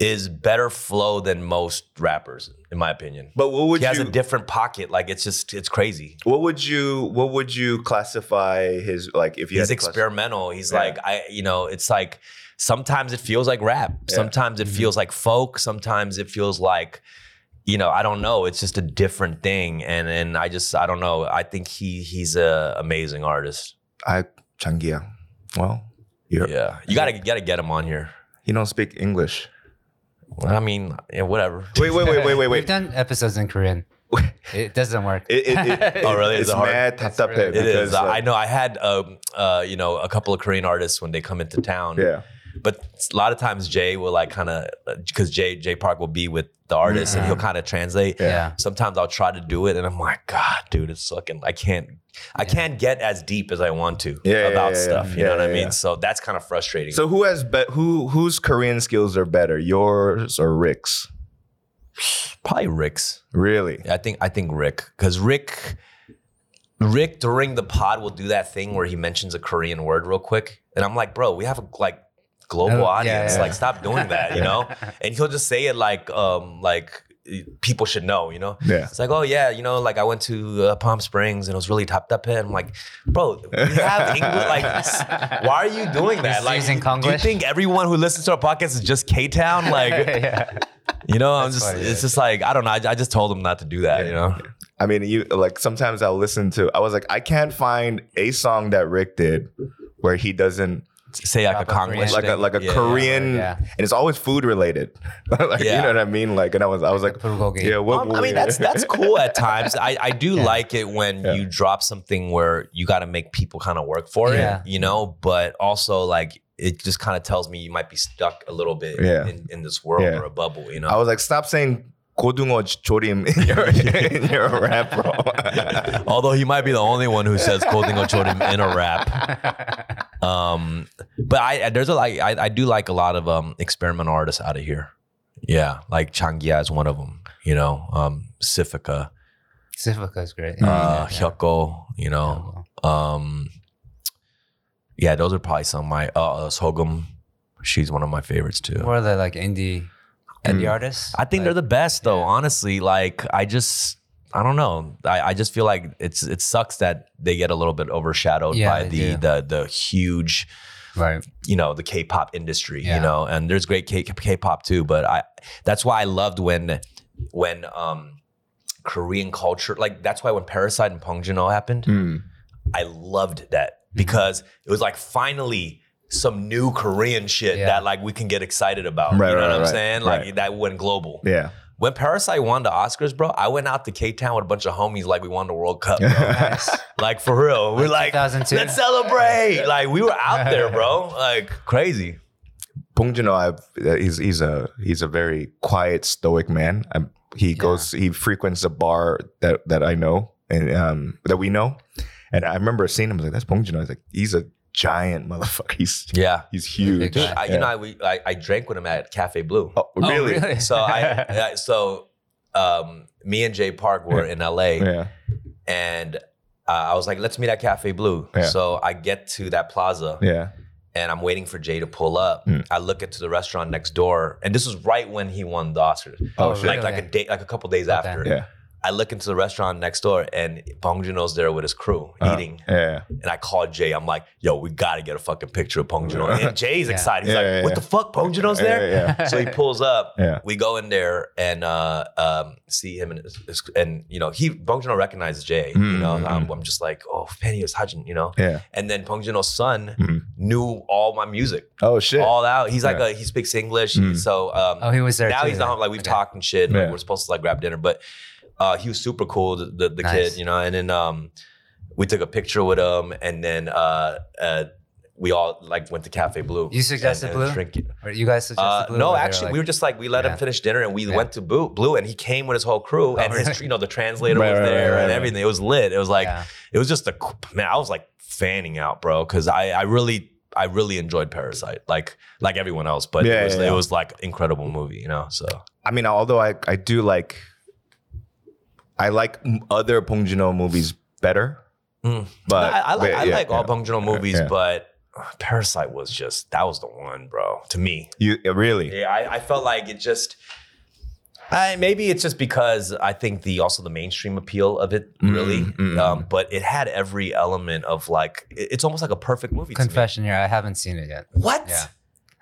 S2: Is better flow than most rappers, in my opinion.
S1: But what would you?
S2: he has
S1: you
S2: a different pocket. Like, it's just it's crazy.
S1: what would you what would you classify his like if you
S2: He's experimental. He's
S1: Yeah.
S2: like I, you know, it's like sometimes it feels like rap.
S1: Yeah.
S2: Sometimes it
S3: Mhm.
S2: feels like folk. Sometimes it feels like. You know, I don't know. It's just a different thing, and and I just I don't know. I think he he's a amazing artist.
S1: I Jang Kiha. Well, you're,
S2: Yeah, you gotta you gotta get him on here.
S1: he don't speak English.
S2: I mean, yeah, whatever.
S1: Wait, wait, wait, wait, wait,
S3: We've done episodes in Korean. It doesn't work.
S1: It, it, it,
S2: oh, really?
S1: It's,
S2: It's hard.
S1: mad
S3: It's really-
S2: It is.
S1: I uh,
S2: know. I had, um, uh, you know, a couple of Korean artists when they come into town.
S1: Yeah.
S2: But a lot of times Jay will like kind of because Jay Jay Park will be with the artist and he'll mm-hmm. kind of translate.
S1: Yeah.
S3: yeah.
S2: Sometimes I'll try to do it and I'm like, God, dude, it's fucking. I can't. I can't get as deep as I want to
S1: Yeah, yeah,
S2: about
S1: yeah,
S2: stuff.
S1: yeah.
S2: You know
S1: Yeah,
S2: what I mean?
S1: yeah.
S2: So that's kind of frustrating.
S1: So who has bet who whose Korean skills are better, yours or Rick's?
S2: probably Rick's.
S1: Really?
S2: I think I think Rick because Rick Rick during the pod will do that thing where he mentions a Korean word real quick, and I'm like, bro, we have a like global
S3: Oh, yeah,
S2: audience.
S3: yeah.
S2: Like, stop doing that, you know. and he'll just say it like um like people should know. You know.
S1: Yeah.
S2: It's like, oh yeah, you know, like I went to uh, Palm Springs and it was really topped up. And I'm like, bro, we have English. Like, why are you doing that? Like, do you think everyone who listens to our podcast is just K Town? Like,
S3: yeah.
S2: you know, I'm just,
S3: funny,
S2: it's
S3: yeah.
S2: just like I don't know. I, I just told him not to do that. You know.
S1: I mean, you like sometimes I'll listen to. I was like, I can't find a song that Rick did where he doesn't
S2: Say like a
S3: Drop a Korean-
S1: like a like a
S2: Yeah,
S1: Korean,
S3: yeah.
S1: and it's always food related. like you know what I mean? Like, and I was I was like,
S3: bulgogi.
S1: yeah. What,
S2: Um, I mean, that's that's cool at times. I, I do
S3: Yeah.
S2: like it when
S1: Yeah.
S2: you drop something where you got to make people kind of work for
S3: Yeah.
S2: it, you know. But also, like, it just kind of tells me you might be stuck a little bit
S1: Yeah.
S2: in, in this world
S1: Yeah.
S2: or a bubble, you know.
S1: I was like, stop saying Kodungo 조림 in your, in your rap, bro.
S2: Although he might be the only one who says Kodungo chodim in a rap. Um, but I there's a like I, I do like a lot of um experimental artists out of here. Yeah, like Jang Kiha is one of them. You know, um, Sifika
S3: is great.
S2: Uh,
S3: yeah,
S2: Hyukoh, you know. Um, yeah, those are probably some of my uh, uh Sogumm. She's one of my favorites too.
S3: More of the like indie indie
S1: Mm.
S3: artists.
S2: I think they're the best though.
S3: yeah.
S2: Honestly, like I just I don't know. I, I just feel like it's it sucks that they get a little bit overshadowed
S3: Yeah,
S2: by the,
S3: do.
S2: the the huge
S3: right.
S2: you know the K-pop industry.
S3: Yeah.
S2: You know, and there's great K- K-pop too. But I that's why I loved when when um Korean culture like that's why when Parasite and Bong Joon-ho happened,
S1: Mm.
S2: I loved that
S3: Mm-hmm.
S2: because it was like finally some new Korean shit
S3: Yeah.
S2: that like we can get excited about.
S1: Right,
S2: you know
S1: right,
S2: what I'm
S1: right,
S2: saying? Like
S1: right.
S2: that went global.
S1: Yeah.
S2: When Parasite won the Oscars, bro, I went out to K-Town with a bunch of homies like we won the World Cup. Bro.
S3: Nice.
S2: like for real. We're like,
S3: 2002?
S2: let's celebrate. Like we were out there, bro. Like crazy.
S1: Bong Joon-ho, I've, uh, he's he's a he's a very quiet, stoic man. i he goes, he frequents a bar that that I know and um that we know, and I remember seeing him. I was like, "That's Bong Joon-ho." I was like, "He's a giant motherfucker. He's
S2: Yeah.
S1: he's huge."
S2: Dude,
S3: guy.
S2: I, you
S1: Yeah.
S2: know, I, we, I, I drank with him at Cafe Blue.
S1: Oh,
S3: Oh,
S1: really?
S3: really?
S2: So I, I- so um, me and Jay Park were in LA,
S1: Yeah.
S2: and uh, I was like, let's meet at Cafe Blue.
S1: Yeah.
S2: So I get to that plaza,
S1: Yeah.
S2: and I'm waiting for Jay to pull up.
S1: Mm.
S2: I look into the restaurant next door, and this was right when he won the Oscars.
S1: Oh,
S3: Oh,
S1: shit.
S2: Like like a day, like a couple days
S3: Okay.
S2: after.
S1: Yeah.
S2: I look into the restaurant next door, and Bong Joon-ho's there with his crew
S1: Uh,
S2: eating.
S1: Yeah.
S2: And I call Jay. I'm like, "Yo, we gotta get a fucking picture of Bong Joon-ho." And Jay's
S3: Yeah.
S2: excited. He's
S1: Yeah,
S2: like,
S1: yeah,
S2: "What
S1: yeah.
S2: the fuck? Bong Joon-ho's there?"
S1: Yeah. Yeah.
S2: So he pulls up.
S1: Yeah.
S2: We go in there and uh, um, see him, and, and you know, he Bong Joon-ho recognizes Jay. You know,
S1: Mm,
S2: I'm. I'm just like, "Oh, Penny is Hajin," you know.
S1: Yeah.
S2: And then Bong Joon-ho's son
S1: Mhm.
S2: knew all my music,
S1: Oh shit.
S2: all out. He's like
S1: Yeah.
S2: a he speaks English,
S1: Mm.
S2: so um,
S3: Oh, he was there.
S2: now
S3: too,
S2: he's
S3: then.
S2: not like we've
S3: Okay.
S2: talked and shit. and, like, we're supposed to like grab dinner, but uh, he was super cool, the the, the
S3: Nice.
S2: kid, you know. And then um, we took a picture with him, and then uh, uh, we all like went to Cafe Blue.
S3: You suggested
S2: and- and
S3: Blue?
S2: drinking.
S3: Or you guys suggested
S2: Uh,
S3: Blue,
S2: no, actually,
S3: like-
S2: we were just like we let him finish dinner, and we
S3: Yeah.
S2: went to Blue, Blue, and he came with his whole crew,
S3: Oh,
S2: and his you know the translator
S1: Right,
S2: was there
S1: right,
S2: and
S1: right.
S2: everything. It was lit. It was like
S3: Yeah.
S2: it was just a man. I was like fanning out, bro, because I I really. I really enjoyed Parasite, like like everyone else, but
S1: Yeah,
S2: it was
S1: yeah, yeah.
S2: it was like incredible movie, you know. So
S1: I mean, although I, I do like, I like other Bong Joon-ho movies better.
S2: Mm.
S1: But
S2: I, I like,
S1: but
S2: I
S1: yeah,
S2: all
S1: yeah.
S2: Bong Joon-ho movies,
S1: Yeah.
S2: but uh, Parasite was just that was the one, bro. To me,
S1: You uh, really?
S2: yeah, I, I felt like it just. I, maybe it's just because I think the also the mainstream appeal of it really,
S1: Mm, mm,
S2: um, but it had every element of like it- it's almost like a perfect movie. to me.
S3: Confession here, I haven't seen it yet.
S2: What?
S3: Yeah.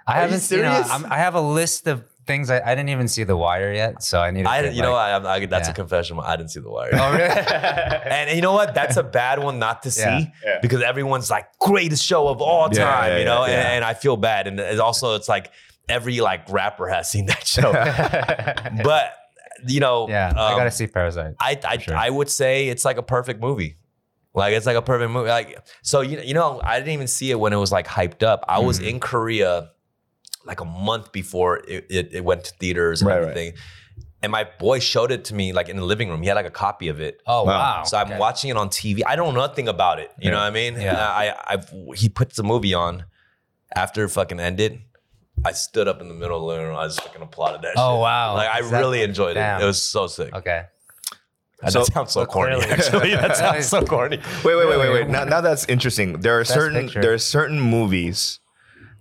S3: I
S2: Are
S3: haven't seen. You
S2: serious?
S3: I'm, I have a list of things. I, I didn't even see The Wire yet, so I need. To
S2: I
S3: get,
S2: you know
S3: like-
S2: I, I, that's a confession. I didn't see the wire.
S3: Oh really?
S2: and, and you know what? That's a bad one not to see
S3: Yeah.
S1: Yeah.
S2: because everyone's like greatest show of all time,
S1: yeah,
S2: you know.
S1: yeah,
S2: And,
S1: yeah.
S2: and I feel bad, and it's also it's like every like rapper has seen that show, but you know,
S3: yeah, I
S2: um,
S3: gotta see Parasite.
S2: I I,
S3: sure.
S2: I would say it's like a perfect movie. Like it's like a perfect movie. Like so you you know I didn't even see it when it was like hyped up. I was
S1: Mhm.
S2: in Korea like a month before it, it, it went to theaters and
S1: Right, right.
S2: everything. And my boy showed it to me like in the living room. He had like a copy of it.
S3: Oh
S1: Wow.
S3: wow!
S2: So I'm
S3: Okay.
S2: watching it on TV. I don't know nothing about it. You
S1: Yeah.
S2: know what I mean?
S3: Yeah.
S2: And I, I, he puts the movie on after it fucking ended. I stood up in the middle of the living room. I just fucking applauded that.
S3: Oh
S2: shit.
S3: wow!
S2: Like I
S3: Is that-
S2: really enjoyed
S3: Damn.
S2: it. It was so sick.
S3: Okay.
S2: That
S1: So-
S2: sounds so corny.
S3: clearly-
S2: Actually, that sounds so corny.
S1: Wait, wait, wait, wait, wait. Now, now that's interesting. There are
S3: Best
S1: certain
S3: picture.
S1: there are certain movies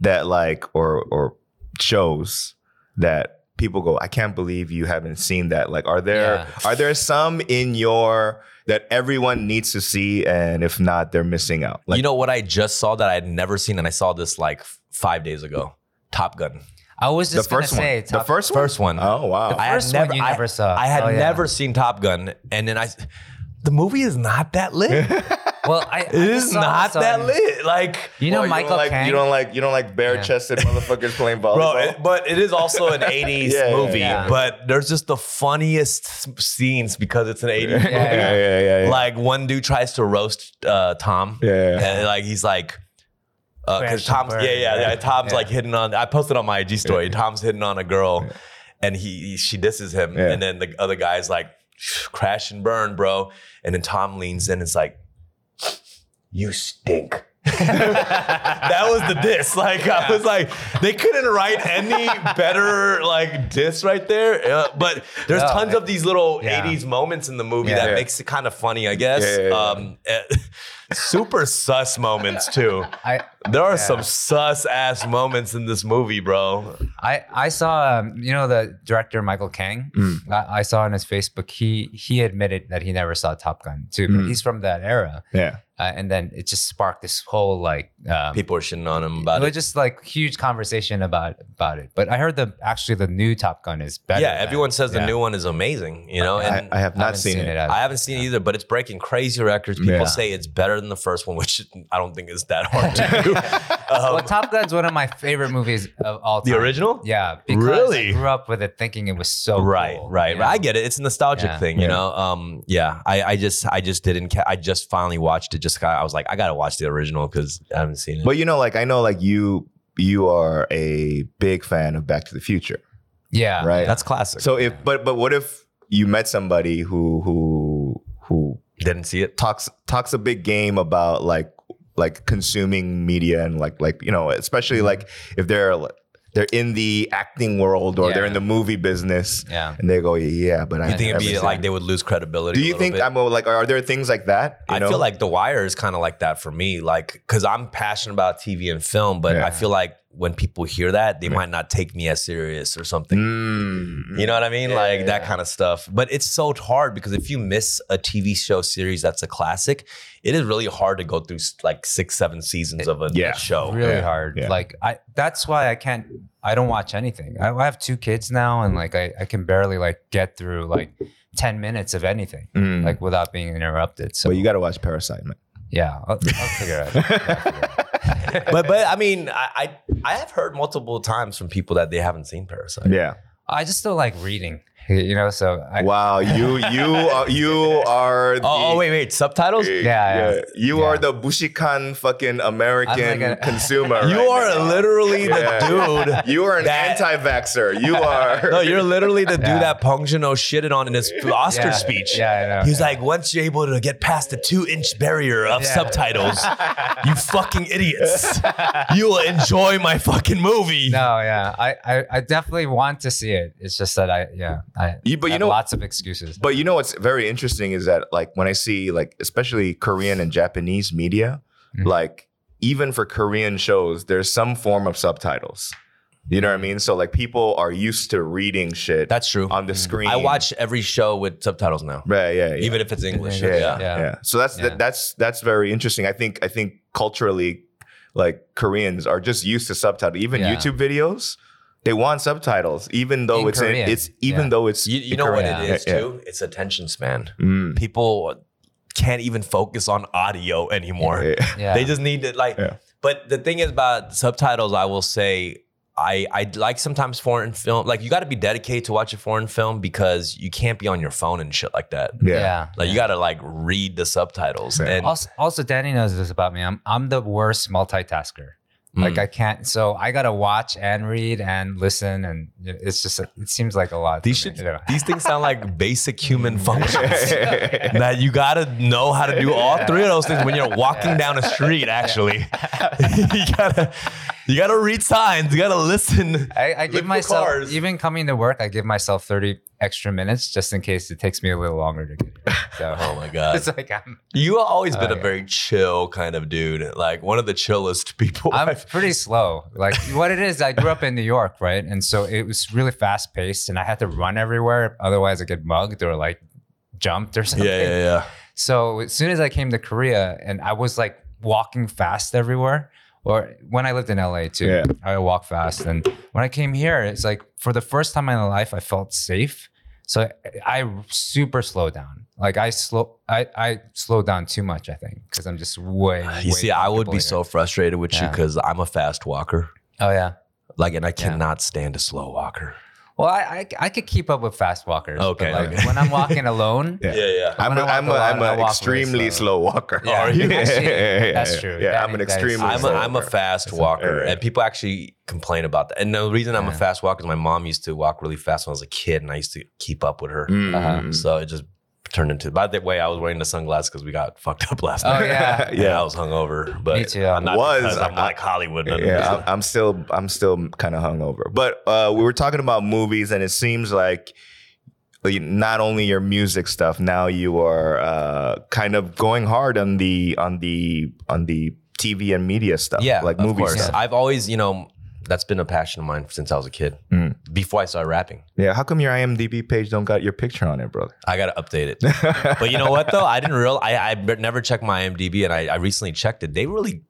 S1: that like or or shows that people go, I can't believe you haven't seen that. Like, are there
S3: Yeah.
S1: are there some in your that everyone needs to see, and if not, they're missing out. Like,
S2: you know what I just saw that I had never seen, and I saw this like f- five days ago. Top Gun.
S3: I was
S1: the
S3: just gonna
S1: first one,
S3: say
S1: the
S3: top-
S1: first one,
S2: First one.
S1: Oh wow,
S3: The first one you never saw.
S2: I had
S3: Oh, yeah.
S2: never seen Top Gun, and then I, the movie is not that lit.
S3: Well, I, I
S2: it is
S3: saw
S2: not
S3: this
S2: that lit. Like,
S3: You know
S1: Well,
S3: Michael
S1: don't like,
S3: Caine.
S1: You don't like you don't like bare chested motherfuckers playing volleyball.
S2: bro, it- but it is also an '80s
S1: Yeah, yeah,
S2: movie.
S3: yeah.
S2: But there's just the funniest scenes because it's an '80s movie.
S1: yeah, yeah, yeah, yeah, yeah.
S2: Like one dude tries to roast uh, Tom.
S1: Yeah, yeah.
S2: And like he's like, because
S3: Crash and
S2: Tom's yeah, yeah, yeah. Tom's
S3: Yeah.
S2: like hitting on. I posted on my IG story. Tom's hitting on a girl, and he, he- she disses him,
S1: Yeah.
S2: and then the other guy's like, crash and burn, bro. And then Tom leans in. and It's like, you stink. that was the diss. Like I was like, they couldn't write any better like diss right there. Uh, but there's
S3: No,
S2: tons
S3: I-
S2: of these little
S3: Yeah.
S2: 80s moments in the movie
S3: Yeah.
S2: that
S1: Yeah.
S2: makes it kind of funny, I guess.
S1: Yeah, yeah, yeah.
S2: Um, eh, super sus moments too.
S3: I
S2: There are
S3: Yeah.
S2: some sus ass moments in this movie, bro.
S3: I I saw um, you know the director Michael Kang.
S1: Mm.
S3: I, I saw on his Facebook he he admitted that he never saw Top Gun too,
S1: Mm.
S3: he's from that era.
S1: yeah.
S3: Uh, and then it just sparked this whole like um,
S2: People are shitting on him about it
S3: was
S2: it.
S3: Was just like huge conversation about about it. But I heard the actually the new Top Gun is better.
S2: Yeah,
S3: than-
S2: everyone says the
S3: yeah.
S2: new one is amazing, you know,
S1: I,
S2: and
S1: I have
S3: I
S1: not
S3: haven't
S1: seen, it.
S3: either.
S2: I haven't seen it either, but it's breaking crazy records. People
S1: Yeah.
S2: say it's better than the first one, which I don't think is that hard to do.
S3: well,
S2: Um,
S3: Top Gun's one of my favorite movies of all time.
S2: the original?
S3: Yeah, because
S2: Really?
S3: I grew up with it thinking it was so
S2: right,
S3: cool,
S2: right,
S3: you
S2: right. I get it. It's a nostalgic
S3: Yeah.
S2: thing, you
S1: Yeah.
S2: know. Um, yeah. I, I just, I just didn't. Ca- I just finally watched it. Just, got, I was like, I gotta watch the original because I haven't seen it.
S1: But you know, like I know, like you you are a big fan of Back to the Future,
S3: Yeah,
S1: right?
S2: That's classic.
S1: so if but but what if you met somebody who who who
S2: didn't see it.
S1: talks talks a big game about like like consuming media and like like you know especially mm-hmm. like if they're they're in the acting world or they're in the movie business
S3: Yeah.
S1: and they go yeah but I
S2: think it'd be like
S1: it."
S2: they would lose credibility?
S1: do you think
S2: bit?
S1: I'm like are there things like that you
S2: I
S1: know?
S2: feel like The Wire is kind of like that for me, like because I'm passionate about TV and film, but
S1: Yeah.
S2: I feel like when people hear that, they might not take me as serious or something.
S1: Mm.
S2: You know what I mean?
S1: Yeah,
S2: like
S1: yeah,
S2: that kind of stuff. But it's so hard because if you miss a TV show series that's a classic, it is really hard to go through like six, seven seasons of a
S1: Yeah.
S2: show.
S3: really
S1: Yeah,
S3: hard.
S1: yeah.
S3: Like I, that's why I can't. I don't watch anything. I, I have two kids now, and like I, I can barely like get through like ten minutes of anything,
S1: Mm.
S3: like without being interrupted. So
S1: well you got to watch Parasite man
S3: yeah, I'll, I'll figure it out. Figure out.
S2: But but I mean, I, I I have heard multiple times from people that they haven't seen Parasite.
S1: yeah
S3: I just still like reading, you know. So I,
S1: wow you you are, you are the,
S2: Oh, oh wait wait subtitles.
S3: Yeah, yeah.
S1: you
S3: Yeah.
S1: are the Bushikan fucking American
S3: like a-
S1: consumer
S2: You
S1: right
S2: are
S1: now.
S2: literally
S1: Yeah.
S2: the dude.
S1: you are an
S2: that-
S1: anti-vaxxer you are
S2: No, you're literally the dude
S3: Yeah.
S2: that Joon-ho shitted on in his Oscar
S3: Yeah,
S2: speech.
S3: Yeah, I know.
S2: He was like, once you're able to get past the two inch barrier of
S3: Yeah.
S2: subtitles, you fucking idiots, you will enjoy my fucking movie.
S3: No, yeah, I, I, I definitely want to see it. It's just that I, yeah, I.
S1: You- but you
S3: have
S1: know-
S3: lots of excuses.
S1: But you know what's very interesting is that like when I see like especially Korean and Japanese media,
S3: Mhm.
S1: like even for Korean shows, there's some form of subtitles. You know what I mean? So like people are used to reading shit
S2: That's true.
S1: on the screen.
S2: I watch every show with subtitles now,
S1: right, yeah, yeah.
S2: even if it's English.
S1: yeah,
S2: Yeah.
S1: yeah,
S3: Yeah.
S1: yeah. So that's
S3: Yeah.
S1: that's that's very interesting. I think I think culturally, like Koreans are just used to subtitles. Even
S3: Yeah.
S1: YouTube videos, they want subtitles, even though
S3: In
S1: it's in,
S3: Korean.
S1: it's even
S3: Yeah.
S1: though it's
S2: You, you
S1: in
S2: know what it is
S1: Yeah, yeah.
S2: too? It's attention span.
S1: Mm.
S2: People can't even focus on audio anymore.
S1: Yeah.
S3: yeah,
S2: They just need to like.
S1: Yeah.
S2: But the thing is about subtitles, I will say, I I like sometimes foreign film. Like you got to be dedicated to watch a foreign film because you can't be on your phone and shit like that.
S1: Yeah.
S3: yeah.
S2: Like you got to like read the subtitles.
S1: Yeah.
S2: And
S3: Also, also, Danny knows this about me. I'm I'm the worst multitasker.
S2: Mm.
S3: Like I can't. So I gotta watch and read and listen, and it's just it seems like a lot.
S2: these should, these things sound like basic human functions. that you got to know how to do all three of those things when you're walking down a street. Actually, you gotta You gotta read signs. You gotta listen.
S3: I, I give myself
S2: cars.
S3: even coming to work. I give myself thirty extra minutes just in case it takes me a little longer to get here. So
S2: Oh my god.
S3: it's like I'm
S2: You always been
S3: Oh,
S2: a very chill kind of dude. Like one of the chillest people.
S3: I'm
S2: I've-
S3: pretty slow. Like what it is, I grew up in New York, right? And so it was really fast paced, and I had to run everywhere. Otherwise, I get mugged or like jumped or something.
S2: yeah, yeah, yeah.
S3: So as soon as I came to Korea, and I was like walking fast everywhere. Or when I lived in LA too,
S1: Yeah.
S3: I walk fast. And when I came here, it's like for the first time in my life, I felt safe. So I, I super slow down. Like I slow, I I slow down too much. I think because I'm just way.
S2: You
S3: way
S2: see, I would be
S3: comfortable
S2: so frustrated with you because I'm a fast walker.
S3: Oh yeah.
S2: Like, and I
S3: Yeah.
S2: cannot stand a slow walker.
S3: Well, I, I I could keep up with fast walkers. but,
S2: Okay,
S3: like,
S2: okay.
S3: when I'm walking alone,
S1: Yeah.
S2: yeah.
S1: I'm a,
S3: I walk
S1: I'm
S3: a
S1: a,
S3: lot,
S1: I'm an extremely slow
S3: slow.
S1: walker.
S3: Yeah.
S2: Are you?
S3: Actually, that's true.
S1: Yeah,
S3: That
S1: I'm an
S3: is- that is
S1: extremely
S3: true.
S2: I'm a,
S1: slow
S2: I'm a
S1: walker.
S2: fast walker,
S1: yeah.
S2: and people actually complain about that. And the reason I'm a fast walker is my mom used to walk really fast when I was a kid, and I used to keep up with her.
S1: Mm.
S3: Uh-huh.
S2: So it just turned into. By the way, I was wearing the sunglasses because we got fucked up last
S3: Oh
S2: night.
S3: yeah.
S2: yeah, I was hungover, but
S3: Me too.
S2: I'm not
S1: Was,
S2: because I'm
S1: I-
S2: like Hollywood. none
S1: Yeah. I'm, I'm still I'm still kind of hungover. But uh, we were talking about movies, and it seems like uh, not only your music stuff. Now you are uh, kind of going hard on the on the on the TV and media stuff.
S2: yeah,
S1: like
S2: of
S1: movie
S2: course.
S1: stuff.
S2: I've always, you know, that's been a passion of mine since I was a kid.
S1: Mm.
S2: Before I started rapping,
S1: Yeah, how come your IMDb page don't got your picture on it, brother?
S2: I got to update it. but you know what though? I didn't real. I I never checked my IMDb, and I, I recently checked it. They really,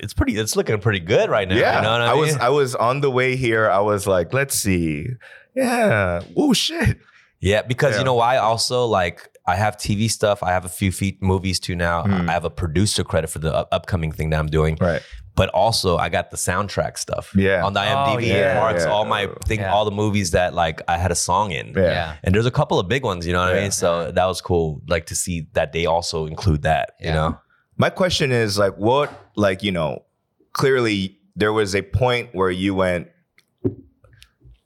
S2: it's pretty. It's looking pretty good right now.
S1: yeah,
S2: you know what I,
S1: I
S2: mean?
S1: was I was on the way here. I was like, let's see. Yeah. Oh shit.
S2: yeah, because
S1: Yeah.
S2: you know why? Also, like I have TV stuff. I have a few feet movies too now.
S1: Mm.
S2: I have a producer credit for the up- upcoming thing that I'm doing.
S1: Right.
S2: But also, I got the soundtrack stuff.
S1: Yeah.
S2: on the
S3: Oh,
S2: IMDb.
S3: yeah.
S2: it marks
S1: Yeah.
S2: all my thing,
S3: Yeah.
S2: all the movies that like I had a song in.
S1: Yeah.
S3: Yeah.
S2: And there's a couple of big ones, you know what I mean? So that was cool, like to see that they also include that, you know?
S1: My question is like, what, like, you know, clearly there was a point where you went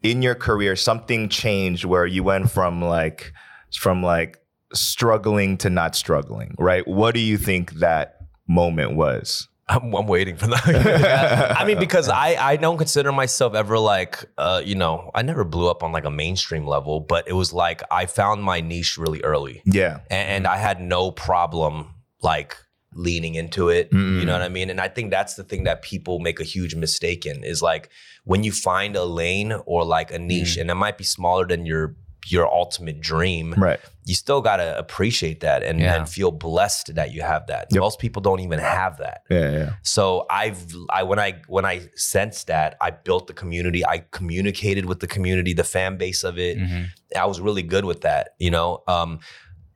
S1: in your career, something changed where you went from like, from like struggling to not struggling, right? What do you think that moment was?
S2: I'm, I'm waiting for that. I mean, because I, I don't consider myself ever like, uh, you know, I never blew up on like a mainstream level, but it was like I found my niche really early
S1: Yeah.
S2: and, and I had no problem like leaning into it.
S1: Mm.
S2: You know what I mean? And I think that's the thing that people make a huge mistake in is like when you find a lane or like a niche, and it might be smaller than your your ultimate dream,
S1: Right.
S2: you still gotta appreciate that and,
S3: Yeah.
S2: and feel blessed that you have that.
S1: Yep.
S2: Most people don't even have that.
S1: Yeah. Yeah.
S2: So I've I when I when I sensed that, I built the community. I communicated with the community, the fan base of it.
S3: Mhm.
S2: I was really good with that, you know. Um,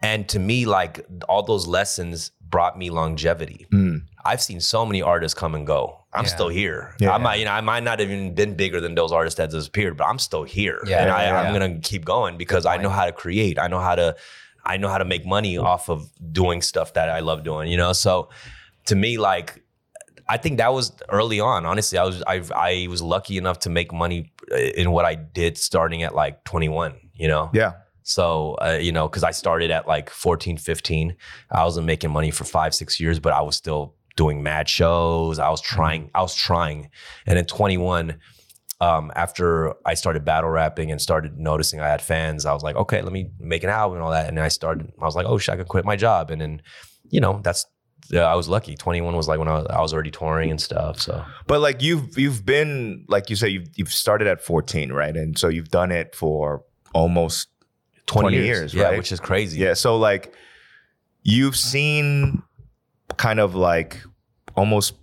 S2: and to me, like all those lessons brought me longevity.
S1: Mm.
S2: I've seen so many artists come and go. I'm
S3: Yeah.
S2: still here.
S1: Yeah.
S2: I might, you know, I might not have even been bigger than those artists that disappeared, but I'm still here.
S3: Yeah,
S2: and I,
S1: yeah,
S2: I'm gonna keep going because I know how to create. I know how to, I know how to make money off of doing stuff that I love doing. You know, so to me, like, I think that was early on. Honestly, I was I I was lucky enough to make money in what I did starting at like 21. You know,
S1: Yeah.
S2: So, uh, you know, because I started at like 14, 15. I wasn't making money for five, six years, but I was still doing mad shows. I was trying, I was trying. And at 21, um, after I started battle rapping and started noticing I had fans, I was like, okay, let me make an album and all that. And I started, I was like, oh shit, I could quit my job. And then, you know, that's, yeah, I was lucky. 21 was like when I was, I was already touring and stuff. So,
S1: But like you've you've been like you say you've you've started at 14, right? And so you've done it for almost 20 years,
S2: yeah,
S1: right?
S2: which is crazy.
S1: Yeah. So like you've seen kind of like almost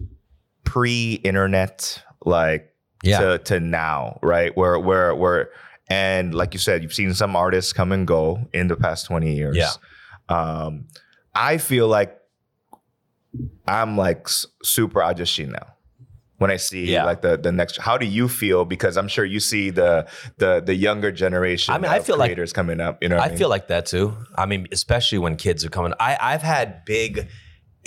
S1: pre-internet like
S2: Yeah.
S1: to to now, right? Where where where and like you said, you've seen some artists come and go in the past 20 years.
S2: Yeah.
S1: Um I feel like I'm like super Ajashi now. When I see
S2: Yeah.
S1: like the the next how do you feel? Because I'm sure you see the the the younger generation
S2: I mean, I
S1: of
S2: feel like-
S1: creators coming up. You know,
S2: I
S1: I mean?
S2: feel like that too. I mean, especially when kids are coming. I I've had big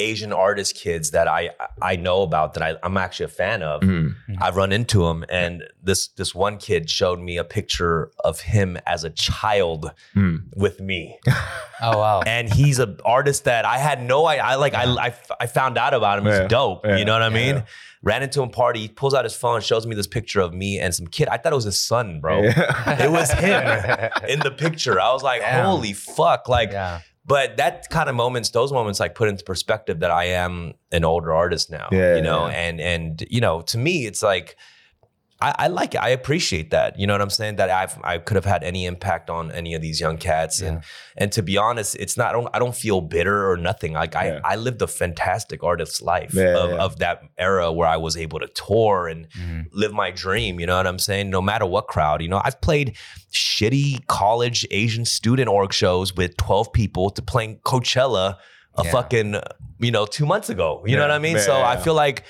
S2: Asian artist kids that I I know about that I, I'm actually a fan of.
S1: Mm.
S2: I've run into him, and this this one kid showed me a picture of him as a child
S1: Mm.
S2: with me,
S3: Oh wow.
S2: and he's an artist that I had no idea. I like I, I I found out about him.
S1: Yeah.
S2: He's dope.
S1: Yeah.
S2: You know what I mean?
S1: Yeah.
S2: Ran into him party. He pulls out his phone, shows me this picture of me and some kid. I thought it was his son, bro.
S1: Yeah.
S2: It was him in the picture. I was like,
S3: Damn.
S2: holy fuck! Like,
S3: yeah.
S2: But that kind of moments, those moments, like put into perspective that I am an older artist now.
S1: Yeah,
S2: you know,
S1: yeah.
S2: and and you know, to me, it's like. I, I like it. I appreciate that. You know what I'm saying? That I've I could have had any impact on any of these young cats, and and to be honest, it's not. I don't. I don't feel bitter or nothing. Like I,
S1: Yeah.
S2: I lived a fantastic artist's life
S1: Yeah,
S2: of,
S1: yeah.
S2: of that era where I was able to tour and
S3: Mhm.
S2: live my dream. You know what I'm saying? No matter what crowd. You know, I've played shitty college Asian student org shows with 12 people to playing Coachella a
S3: Yeah.
S2: fucking, you know, two months ago. You know what I mean?
S1: yeah,
S2: so I feel like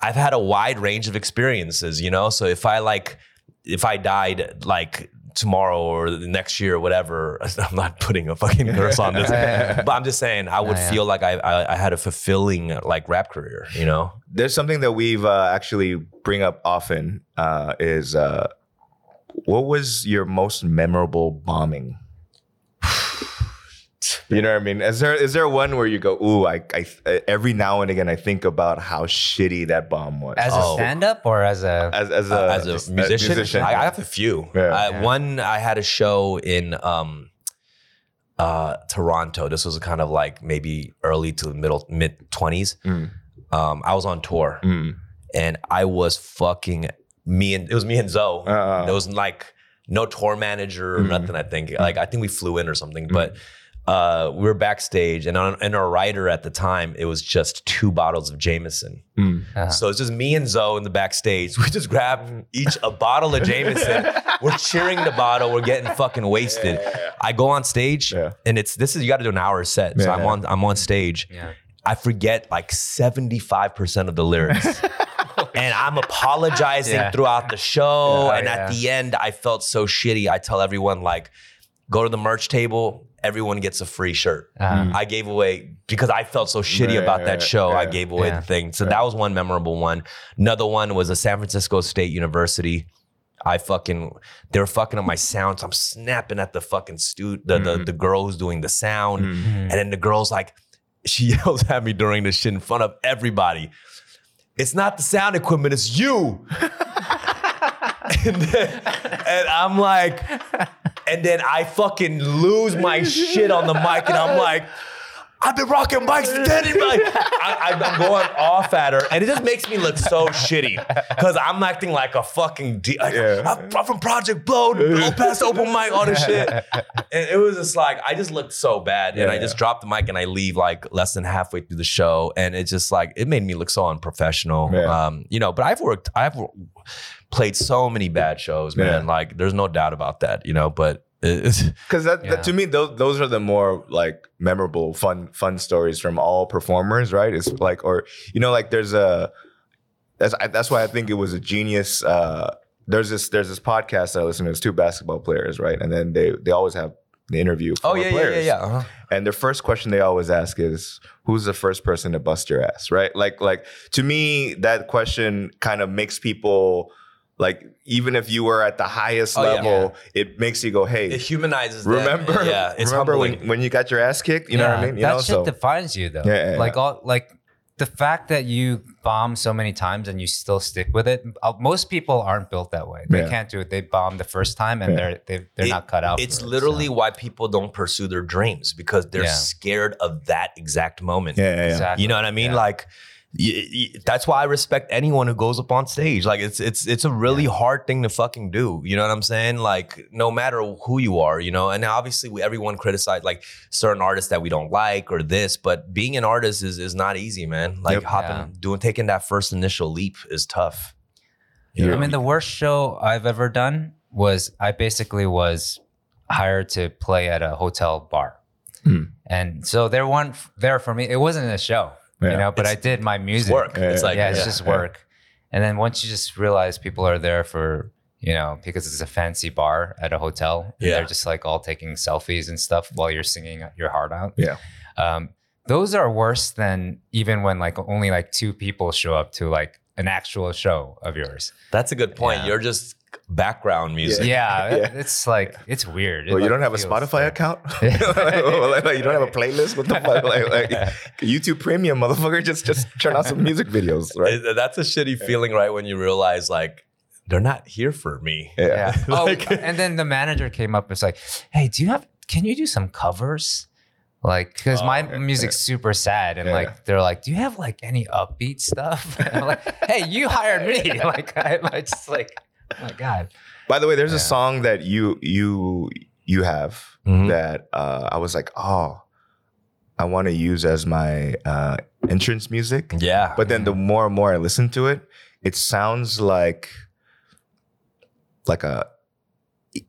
S2: I've had a wide range of experiences, you know? So if I like, if I died like tomorrow or the next year or whatever, I'm not putting a fucking curse on this, but I'm just saying I would
S3: Yeah, yeah.
S2: feel like I, I, I had a fulfilling like rap career, you know?
S1: There's something that we've uh, actually bring up often uh, is uh, what was your most memorable bombing? You know what I mean? Is there is there one where you go, ooh, I, I every now and again I think about how shitty that bomb was
S3: As a
S2: Oh.
S3: stand-up or as a
S1: as as a,
S2: Uh, as a musician, I, I have a few.
S1: Yeah.
S2: I,
S3: Yeah.
S2: One, I had a show in um, uh, Toronto. This was kind of like maybe early to middle mid twenties.
S1: Mm.
S2: Um, I was on tour
S1: Mm.
S2: and I was fucking me and it was me and Zoe.
S1: Uh-uh.
S2: There was like no tour manager or
S1: Mm.
S2: nothing. I think like I think we flew in or something, but. Uh, we were backstage, and on and our rider at the time, it was just two bottles of Jameson.
S1: Mm.
S3: uh,
S2: So it's just me and Zoe in the backstage. We just grab each a bottle of Jameson. we're cheering the bottle. We're getting fucking wasted. I go on stage,
S1: Yeah.
S2: and it's this is you got to do an hour set. So I'm on I'm on stage.
S3: yeah.
S2: I forget like 75 percent of the lyrics. And I'm apologizing
S3: Yeah.
S2: throughout the show.
S3: Yeah,
S2: and
S3: yeah.
S2: at the end, I felt so shitty. I tell everyone, like, go to the merch table, everyone gets a free shirt.
S3: Uh,
S2: I gave away because I felt so shitty
S1: Yeah,
S2: about that show. I gave away
S3: yeah.
S2: the thing. So that was one memorable one. Another one was a San Francisco State University. I fucking they were fucking on my sound. So I'm snapping at the fucking stu the, the the girl who's doing the sound.
S1: Mm.
S2: And then the girl's like, she yells at me during the shit in front of everybody. It's not the sound equipment, it's you. and, then, and I'm like, and then I fucking lose my shit on the mic, and I'm like, I've been rocking mics steady, like I, I, I'm going off at her, and it just makes me look so shitty because I'm acting like a fucking de- like,
S1: Yeah.
S2: I'm, I'm from Project Blow, blow past open mic, all this shit, and it was just like I just looked so bad, and I
S1: Yeah.
S2: just dropped the mic and I leave like less than halfway through the show, and it's just like it made me look so unprofessional,
S1: Yeah.
S2: um, you know. But I've worked, I've played so many bad shows, man.
S1: Yeah.
S2: Like there's no doubt about that, you know. But it's,
S1: Because that,
S3: Yeah.
S1: that to me, those those are the more like memorable, fun fun stories from all performers, right? It's like, or you know, like there's a that's I, that's why I think it was a genius. Uh, there's this there's this podcast I listen to. It's two basketball players, right? And then they they always have the interview.
S2: oh
S1: former
S2: yeah, yeah, yeah, yeah. Uh-huh.
S1: And the first question they always ask is, "Who's the first person to bust your ass?" Right? Like, like to me, that question kind of makes people like, even if you were at the highest
S2: Oh, yeah.
S1: level, it makes you go, "Hey,
S2: It humanizes. them.
S1: remember?
S2: yeah, it's
S1: remember
S2: humbling.
S1: when, when you got your ass kicked? You know what I mean? You
S3: that
S1: know,
S3: shit
S1: so
S3: defines you though.
S1: Yeah, yeah,
S3: like
S1: yeah.
S3: all like the fact that you bomb so many times and you still stick with it. uh, Most people aren't built that way. They
S1: Yeah.
S3: can't do it. They bomb the first time and
S1: Yeah.
S3: they're they, they're
S2: It-
S3: not cut out.
S2: It's
S3: for it,
S2: literally
S3: so.
S2: why people don't pursue their dreams because they're
S3: Yeah.
S2: scared of that exact moment.
S1: yeah, yeah, yeah.
S3: exactly.
S2: You know what I mean?
S3: Yeah.
S2: Like y- y- that's why I respect anyone who goes up on stage. Like it's it's it's a really hard thing to fucking do. You know what I'm saying? Like no matter who you are, you know. And obviously, we, everyone criticize like certain artists that we don't like or this, but being an artist is is not easy, man. Like
S1: Yep.
S2: hopping,
S3: Yeah.
S2: doing, taking that first initial leap is tough.
S1: Yeah.
S3: I mean, the worst show I've ever done was I basically was hired to play at a hotel bar.
S1: Hmm.
S3: And so there one there for me. It wasn't a show,
S1: Yeah.
S3: you know, but I did my
S2: it's
S3: music.
S2: work.
S1: Yeah,
S2: it's like
S3: yeah, it's
S2: yeah.
S3: just
S1: yeah.
S3: work. And then once you just realize people are there for, you know, because it's a fancy bar at a hotel, and
S2: Yeah.
S3: they're just like all taking selfies and stuff while you're singing your heart out.
S1: Yeah.
S3: Um, those are worse than even when like only like two people show up to like an actual show of yours.
S2: That's a good point.
S3: Yeah.
S2: You're just background music.
S3: Yeah,
S1: Yeah.
S3: it's like it's weird. It,
S1: Well, you
S3: like,
S1: don't have a
S3: feels-
S1: Spotify account? like, like, you don't have a playlist? What the fuck? Like, like YouTube Premium, motherfucker. Just just turn on some music videos, right?
S2: It- that's a shitty feeling, right? When you realize like they're not here for me.
S3: Yeah. Oh,
S2: Like-
S3: and then the manager came up. It's like, hey, do you have? Can you do some covers? Like, because oh, my
S1: Oh, yeah,
S3: music's super sad, and
S1: Yeah.
S3: like they're like, do you have like any upbeat stuff? And I'm like, hey, you hired me. Like, I, I just like, oh my god.
S1: By the way, there's a song that you you you have
S2: Mhm.
S1: that uh, I was like, oh, I want to use as my uh, entrance music.
S2: Yeah.
S1: But then the more and more I listen to it, it sounds like like a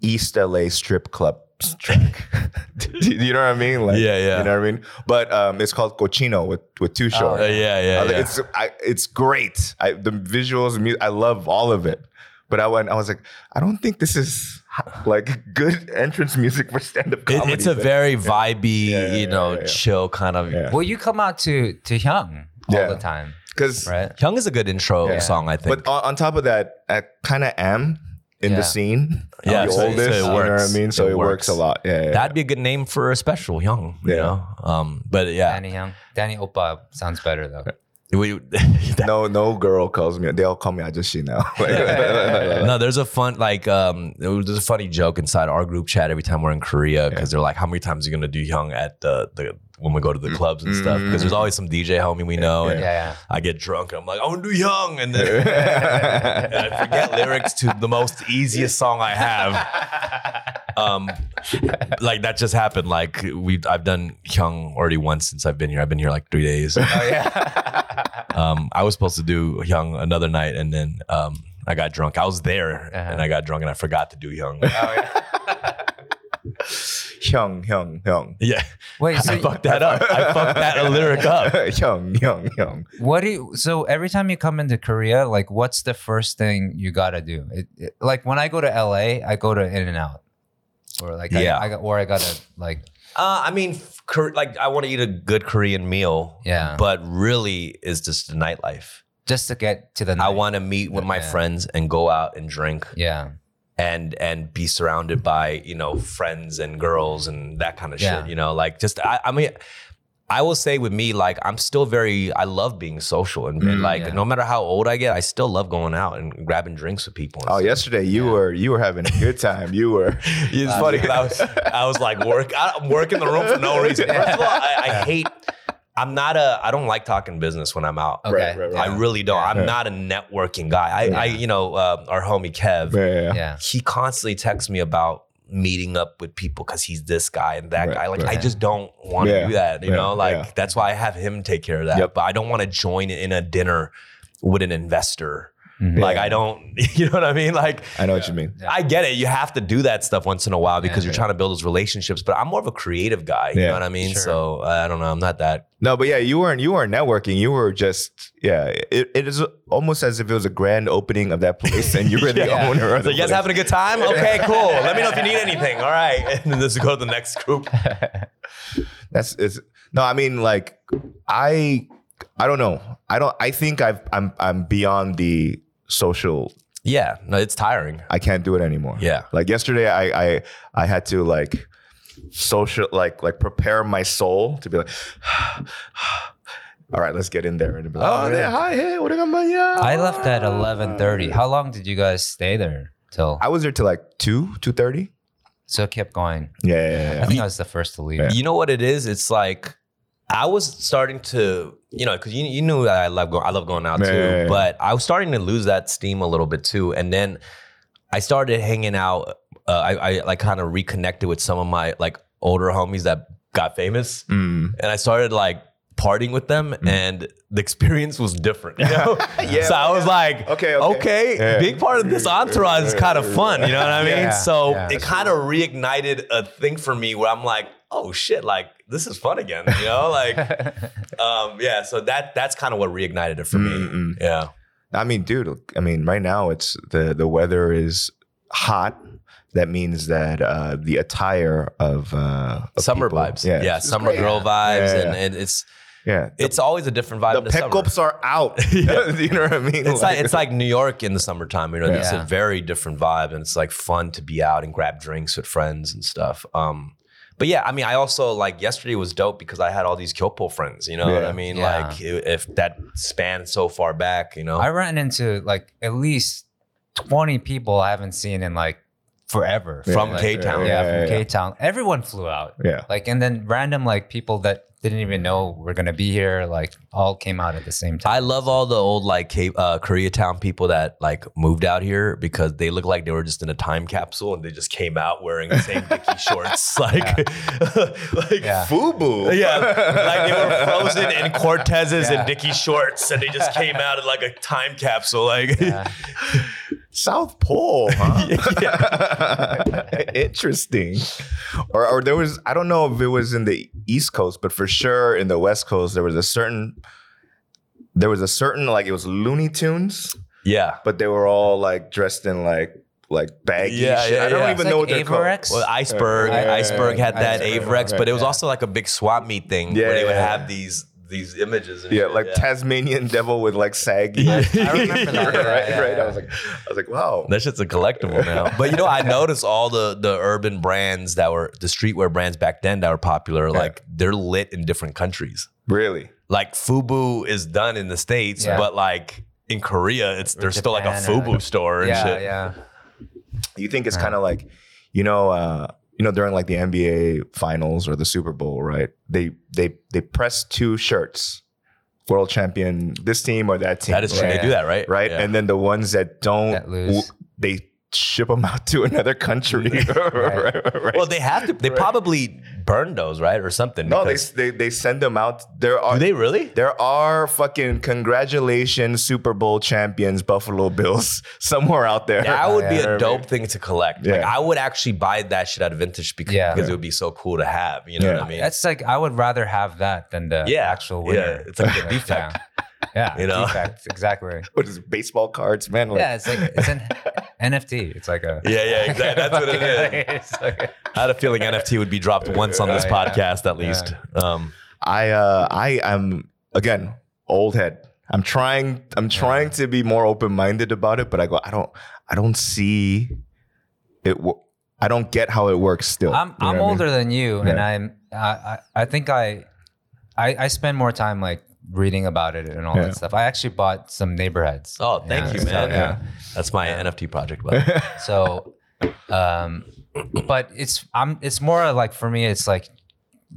S1: East LA strip club track. You know what I mean? Like,
S2: Yeah, yeah.
S1: You know what I mean? But um, it's called Cochino with with Too Short.
S2: Uh, yeah, yeah,
S1: I
S2: yeah.
S1: It's I, it's great. I, the visuals, the mu- I love all of it. But I went, I was like, I don't think this is like good entrance music for stand up
S2: It-
S1: comedy.
S2: it's a very vibey,
S1: Yeah, yeah,
S2: you know,
S1: yeah, yeah.
S2: chill kind of.
S1: Yeah.
S3: Well, you come out to to Hyung all
S1: Yeah.
S3: the time,
S1: because
S3: right?
S2: Hyung is a good intro
S1: Yeah.
S2: song, I think.
S1: But on, on top of that, I kind of am in
S3: Yeah.
S1: the scene.
S2: Yeah,
S1: the
S2: so- so
S1: oldest.
S2: it
S1: You know what I
S2: works.
S1: mean? So
S2: It
S1: it, works.
S2: works.
S1: a lot. Yeah, yeah,
S2: That'd be a good name for a special, Hyung. You
S1: Yeah.
S2: know, um, but yeah,
S3: Danny Hyung, Danny Oppa sounds better though.
S2: We,
S1: yeah. No, no girl calls me. They all call me Ajashi now. Like-
S2: no, there's a fun like um, there's a funny joke inside our group chat every time we're in Korea because they're like, how many times are you gonna do Hyung at the the when we go to the clubs and stuff? Because there's always some DJ homie we know, and
S3: Yeah, yeah.
S2: I get drunk and I'm like, I want to do Hyung, and then and I forget lyrics to the most easiest song I have. Um, like that just happened. Like we, I've done Hyung already once since I've been here. I've been here like three days.
S3: Oh yeah.
S2: Um, I was supposed to do Hyung another night, and then um, I got drunk. I was there,
S3: Uh-huh.
S2: and I got drunk, and I forgot to do Hyung.
S3: oh, yeah.
S1: Hyung, Hyung, Hyung.
S2: yeah,
S3: Wait, so
S2: I fucked that up. I fucked that lyric up.
S1: Hyung, Hyung, Hyung.
S3: What do you, so every time you come into Korea, like what's the first thing you gotta do? It, it- like when I go to LA, I go to In and Out, or like
S2: Yeah.
S3: I, I got, or I gotta like
S2: Uh, I mean, f- like I want to eat a good Korean meal.
S3: Yeah.
S2: but really, is just the nightlife.
S3: just to get to the.
S2: I want to meet with my
S3: Yeah.
S2: friends and go out and drink.
S3: Yeah,
S2: and and be surrounded by you know friends and girls and that kind of
S3: Yeah.
S2: shit you know like just I, I mean i will say with me like i'm still very i love being social and, and,
S1: Mm,
S2: like
S3: yeah.
S2: no matter how old i get i still love going out and grabbing drinks with people
S1: Oh,
S2: stuff.
S1: yesterday you were you were having a good time. You were.
S2: it's funny 'cause I was, I was like work I'm working the room for no reason first of all I, I hate i'm not a i don't like talking business when i'm out
S3: okay,
S1: Right, right, right.
S2: I really don't. I'm not a networking guy. I, I you know, uh, our homie Kev,
S1: Yeah, yeah.
S3: yeah,
S2: he constantly texts me about meeting up with people because he's this guy and that
S1: Right,
S2: guy. Like
S1: right.
S2: I just don't want to
S1: Yeah,
S2: do that. You
S1: yeah,
S2: know, like
S1: yeah.
S2: that's why I have him take care of that.
S1: Yep.
S2: But I don't want to join in a dinner with an investor.
S3: Mhm.
S2: Like
S1: Yeah.
S2: I don't, you know what I mean? Like
S1: I know what you mean.
S2: I get it. You have to do that stuff once in a while because
S3: Yeah.
S2: you're trying to build those relationships. But I'm more of a creative guy. You
S1: Yeah,
S2: know what I mean?
S3: sure.
S2: So I don't know. I'm not that.
S1: No, but yeah, you weren't you weren't networking. You were just yeah. It, it is almost as if it was a grand opening of that place, and you were the
S3: Yeah.
S1: owner of
S2: So
S1: the
S2: you guys
S1: place.
S2: having a good time? Okay, cool. Let me know if you need anything. All right. And then just go to the next group.
S1: That's it's no. I mean, like I I don't know. I don't. I think I've I'm I'm beyond the social.
S2: Yeah. No, it's tiring.
S1: I can't do it anymore.
S2: Yeah.
S1: Like yesterday, I I I had to like social like like prepare my soul to be like. All right, let's get in there and be like,
S3: Oh,
S1: oh,
S3: yeah.
S1: hi, hey, what are you
S3: I left at eleven thirty. How long did you guys stay there till?
S1: I was there till like two, two thirty.
S3: So it kept going.
S1: Yeah, yeah,
S3: I
S1: yeah.
S3: think I was the first to leave.
S1: Yeah.
S2: You know what it is? It's like I was starting to, you know, because you, you knew that I love going, I love going out too,
S1: yeah,
S2: but I was starting to lose that steam a little bit too. And then I started hanging out. Uh, I, I like kind of reconnected with some of my like older homies that got famous,
S1: Mm.
S2: and I started like partying with them, and the experience was different. You know,
S1: Yeah,
S2: so I was
S1: yeah.
S2: like,
S1: Okay, okay.
S2: okay,
S1: Yeah.
S2: being part of this entourage is kind of fun. You know what I mean? So it kind of reignited a thing for me where I'm like, oh shit, like this is fun again. You know, like um, yeah. So that that's kind of what reignited it for me.
S1: Mm-mm.
S2: Yeah.
S1: I mean, dude. I mean, right now it's the the weather is hot. that means that uh, the attire of, uh, of
S2: summer
S1: people-
S2: vibes. Yeah,
S1: it's
S2: summer
S1: great.
S2: girl vibes,
S1: Yeah,
S2: and,
S1: yeah.
S2: and it's
S1: yeah. The,
S2: it's always a different vibe.
S1: the
S2: in the summer.
S1: pickups are out. you know what I mean?
S2: It's like it's like New York in the summertime. You know, it's
S3: Yeah.
S2: a very different vibe, and it's like fun to be out and grab drinks with friends and stuff. Um, but yeah, I mean, I also like yesterday was dope because I had all these Kyopo friends. You know what I mean?
S3: Yeah.
S2: Like if that spans so far back, you know.
S3: I ran into like at least 20 people I haven't seen in like forever.
S2: From K-Town.
S3: Yeah,
S1: Yeah,
S3: from
S1: yeah,
S3: K Town. Everyone flew out.
S1: yeah.
S3: Like, and then random like people that didn't even know we're gonna be here, like all came out at the same time.
S2: I love all the old like uh, Koreatown people that like moved out here because they look like they were just in a time capsule and they just came out wearing the same Dickie shorts, like, like
S3: Yeah.
S1: Fubu.
S2: Yeah, like they were frozen in Cortezes
S3: Yeah.
S2: and Dickie shorts, and they just came out in like a time capsule. Like,
S3: Yeah.
S1: South Pole, huh? Interesting. Or, or there was, I don't know if it was in the East Coast, but for sure in the West Coast, there was a certain, there was a certain, like it was Looney Tunes,
S2: yeah.
S1: but they were all like dressed in like, like baggy
S2: Yeah,
S1: shit.
S2: yeah,
S1: I don't
S2: yeah.
S1: even
S3: It's
S1: know
S3: like
S1: what they're called.
S3: Avirex?
S2: Well, Iceberg,
S1: Yeah, yeah,
S2: Iceberg
S1: yeah,
S2: had that
S3: Iceberg,
S2: Avirex, but it was
S3: yeah.
S2: also like a big swap meet thing
S1: Yeah,
S2: where they would
S1: yeah.
S2: have these these images.
S1: Yeah,
S2: shit,
S1: like Tasmanian devil with like saggy.
S2: Yeah.
S3: I remember that.
S1: right,
S3: Yeah,
S1: right,
S3: yeah,
S1: right. I was like, I was like, wow.
S2: That shit's a collectible now. But you know, I noticed all the the urban brands that were the streetwear brands back then that were popular, like they're lit in different countries.
S1: Really?
S2: Like Fubu is done in the States,
S3: Yeah.
S2: but like in Korea, it's there's still like a
S3: Japan or
S2: Fubu
S3: like-
S2: store and
S3: yeah,
S2: shit.
S3: yeah.
S1: You think it's kind of like, you know, uh, you know, during like the NBA finals or the Super Bowl, right? They they they press two shirts, world champion this team or that team.
S2: That is true.
S1: right?
S2: They do that, right?
S1: right?
S2: Yeah.
S1: And then the ones that don't,
S3: That
S1: w- they ship them out to another country. right. right.
S2: well, they have to. They probably burn those, right, or something.
S1: no, they, they they send them out. There are
S2: do they really?
S1: there are fucking congratulations Super Bowl champions Buffalo Bills somewhere out there.
S2: That would be
S1: You
S2: a
S1: what I mean?
S2: dope thing to collect. Like
S1: Yeah.
S2: I would actually buy that shit at vintage because,
S3: Yeah.
S2: because it would be so cool to have. You know
S1: Yeah.
S2: what I mean?
S3: That's like I would rather have that than the
S2: Yeah,
S3: actual
S2: yeah, it's like a defect.
S3: Yeah, yeah
S2: You know?
S3: defect exactly.
S1: What is baseball cards, man? Like,
S3: Yeah, it's like it's an NFT. It's like a
S2: Yeah, yeah, exactly. That's what it is.
S3: Like-
S2: I had a feeling NFT would be dropped once on this
S3: Yeah, yeah.
S2: podcast at least. Um,
S1: I uh I am again old head. I'm trying I'm trying to be more open minded about it, but I go I don't I don't see it. wo- I don't get how it works still.
S3: I'm
S1: You know
S3: I'm
S1: what I mean?
S3: older than you, and I'm I, I I think I, I I spend more time like reading about it and all
S1: Yeah.
S3: that stuff. I actually bought some neighborhoods.
S2: oh, thank
S3: Yeah,
S2: you,
S3: so,
S2: man.
S3: yeah.
S2: That's my NFT project. Way.
S3: So, um, but it's I'm it's more like for me it's like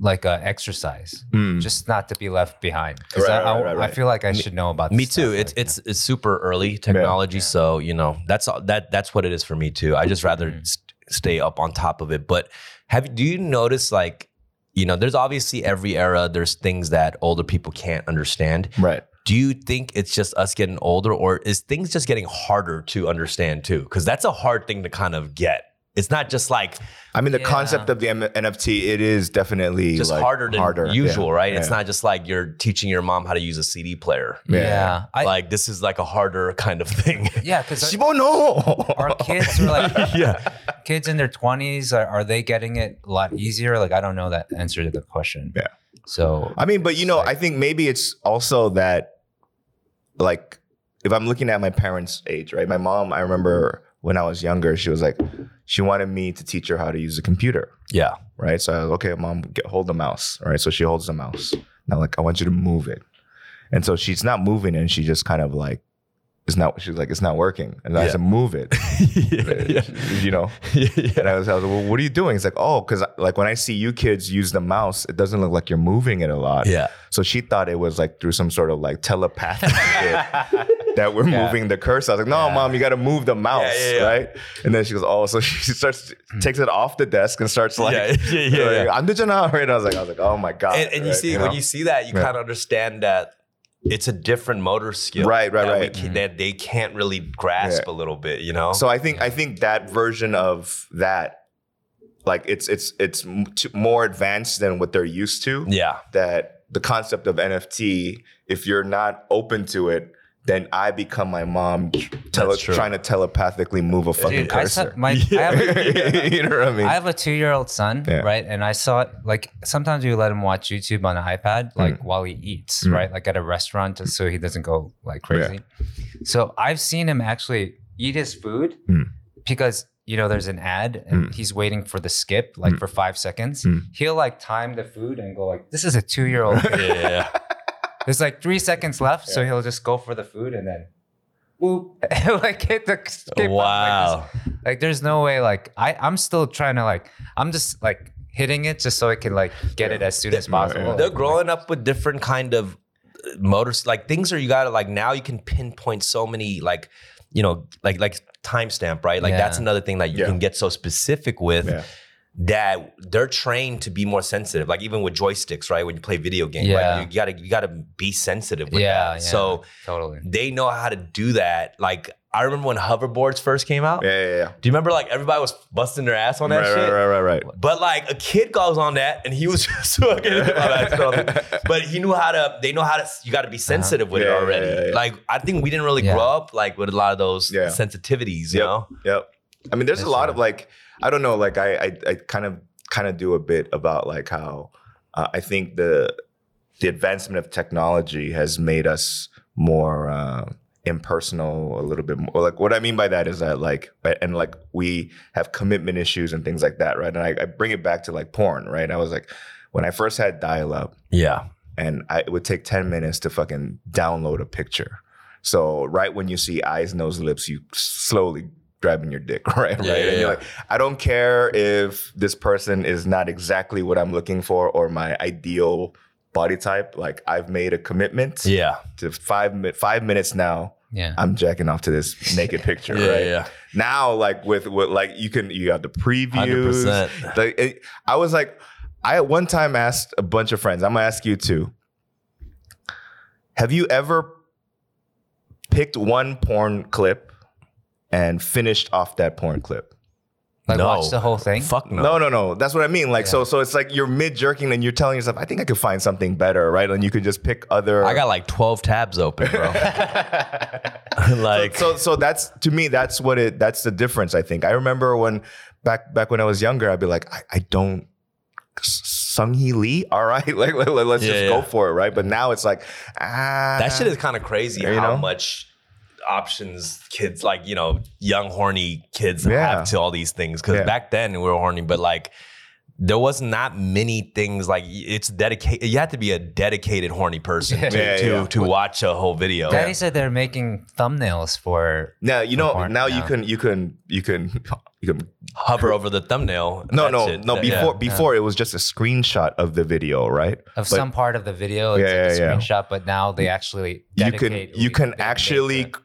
S3: like a exercise,
S1: Mm.
S3: just not to be left behind. 'Cause
S1: Right,
S3: I,
S1: right, right,
S3: I feel like I should know about.
S2: me too.
S3: stuff,
S2: It's
S3: like,
S2: it's it's super early technology, so you know that's all, that that's what it is for me too. I just rather
S3: Mhm.
S2: st- stay up on top of it. But have do you notice like you know there's obviously every era there's things that older people can't understand.
S1: right.
S2: Do you think it's just us getting older, or is things just getting harder to understand too? Because that's a hard thing to kind of get. It's not just like
S1: I mean, the
S3: Yeah.
S1: concept of the M- NFT, it is definitely
S2: just
S1: like
S2: harder than usual,
S1: Yeah.
S2: right? It's not just like you're teaching your mom how to use a CD player.
S3: yeah,
S1: Yeah.
S3: I,
S2: like this is like a harder kind of thing.
S3: yeah, because
S1: Shibo know.
S3: our kids are like
S2: yeah.
S3: kids in their twenties. Are, are they getting it a lot easier? Like I don't know that answer to the question.
S1: Yeah.
S3: So
S1: I mean, but you know,
S3: Like-
S1: I think maybe it's also that, like, if I'm looking at my parents' age, right? My mom, I remember when I was younger, she was like, she wanted me to teach her how to use a computer,
S2: Yeah.
S1: right? So I was okay, mom, get, hold the mouse, right? So she holds the mouse. Now, like, I want you to move it, and so she's not moving, and she just kind of like, it's not. She's like, it's not working, and I
S2: Yeah.
S1: said, move it, you know. And I was, I was like, well, what are you doing? It's like, oh, because like when I see you kids use the mouse, it doesn't look like you're moving it a lot.
S2: Yeah.
S1: So she thought it was like through some sort of like telepathic that we're
S3: Yeah.
S1: moving the cursor. I was like, no,
S3: Yeah.
S1: mom, you got to move the mouse,
S2: yeah, yeah.
S1: right? And then she goes, oh, so she starts hmm. takes it off the desk and starts like,
S2: Yeah, yeah, yeah,
S1: like,
S2: yeah.
S1: I'm the right? I was like, I was like, oh my god.
S2: And, and you
S1: right,
S2: see, when
S1: know?
S2: you see that, you
S1: Yeah.
S2: kind of understand that it's a different motor skill.
S1: Right, right,
S2: that we
S1: right.
S2: can- mm-hmm. that they can't really grasp
S1: Yeah.
S2: a little bit, you know?
S1: So I think I think that version of that, like it's it's it's m- t- more advanced than what they're used to.
S2: yeah.
S1: That the concept of NFT, if you're not open to it, then I become my mom, tele- trying to telepathically move a fucking
S3: Dude, I
S1: cursor.
S3: my. I have a,
S1: you know what I mean?
S3: I have a two-year-old son,
S1: Yeah.
S3: right? And I saw it like sometimes we let him watch YouTube on an iPad, like while he eats,
S1: Mm.
S3: right? Like at a restaurant, just so he doesn't go like crazy. So I've seen him actually eat his food
S1: Mm.
S3: because you know there's an ad and he's waiting for the skip like for five seconds.
S1: Mm.
S3: He'll like time the food and go like, "This is a two-year-old."
S2: Yeah.
S3: There's like three seconds left, so he'll just go for the food and then. Boop, like hit the skip button, like this.
S2: wow.
S3: Like there's no way like I I'm still trying to like I'm just like hitting it just so I can like get it as soon as possible.
S2: They're growing up with different kind of uh, motors, like things are you gotta like now you can pinpoint so many like you know like like timestamp right like that's another thing that you
S1: Yeah.
S2: can get so specific with
S1: Yeah.
S2: That they're trained to be more sensitive like even with joysticks right when you play video games
S3: Yeah.
S2: like you gotta you gotta be sensitive with
S3: yeah,
S2: that
S3: yeah,
S2: so
S3: totally.
S2: they know how to do that like I remember when hoverboards first came out
S1: yeah, yeah, yeah.
S2: do you remember like everybody was busting their ass on that
S1: Right,
S2: shit
S1: right, right, right, right.
S2: but like a kid goes on that and he was just fucking. my bad, sorry. but he knew how to. They know how to. You got to be sensitive with
S1: Uh-huh. Yeah,
S2: it already.
S1: yeah, yeah, yeah.
S2: Like I think we didn't really
S3: Yeah.
S2: grow up like with a lot of those
S1: Yeah.
S2: sensitivities. You
S1: Yep.
S2: know.
S1: Yep. I mean, there's a lot
S3: right.
S1: of like, I don't know, like I, I, I kind of, kind of do a bit about like how uh, I think the, the advancement of technology has made us more uh, impersonal, a little bit more. Like what I mean by that is that like, and like we have commitment issues and things like that, right? And I, I bring it back to like porn, right? I was like, when I first had dial up,
S2: Yeah.
S1: and I, it would take 10 minutes to fucking download a picture. So right when you see eyes, nose, lips, you slowly grabbing your dick, right?
S2: Yeah,
S1: right.
S2: yeah,
S1: and you're like, I don't care if this person is not exactly what I'm looking for or my ideal body type. Like I've made a commitment
S2: Yeah.
S1: to five mi- five minutes now.
S3: Yeah.
S1: I'm jacking off to this naked picture,
S2: Yeah.
S1: right?
S2: Yeah.
S1: Now, like with with like you can you have the previews.
S2: 100%.
S1: Like it, I was like, I at one time asked a bunch of friends. I'm gonna ask you too. Have you ever picked one porn clip and finished off that porn clip?
S3: Like
S2: No.
S3: watch the whole thing.
S2: Fuck no.
S1: No, no, no. That's what I mean. Like,
S3: Yeah.
S1: so, so it's like you're mid jerking and you're telling yourself, I think I could find something better, right? And you could just pick other.
S2: I got like twelve tabs open, bro. like
S1: so so that's to me that's what it that's the difference i think i remember when back back when i was younger i'd be like i, I don't Sung Hi Lee all right like, let, us
S2: Yeah,
S1: just
S2: yeah.
S1: go for it right but now it's like ah
S2: that shit is kind of crazy
S1: You
S2: how
S1: know?
S2: much options kids like you know young horny kids
S1: Yeah.
S2: have to all these things because
S1: Yeah.
S2: back then we were horny but like there was not many things like it's dedicated you had to be a dedicated horny person to,
S1: Yeah,
S2: to,
S1: yeah.
S2: to watch a whole video
S3: Daddy said they're making thumbnails for.
S1: now you know
S3: porn
S1: now you can you can you can you can
S2: hover over the thumbnail
S1: no no
S2: it.
S1: no
S2: Yeah.
S1: before before it was just a screenshot of the video right
S3: Of
S1: But
S3: some part of the video, it's
S1: Yeah,
S3: like a
S1: yeah, yeah.
S3: screenshot, but now they actually
S1: you can you can
S3: they make
S1: actually
S3: the-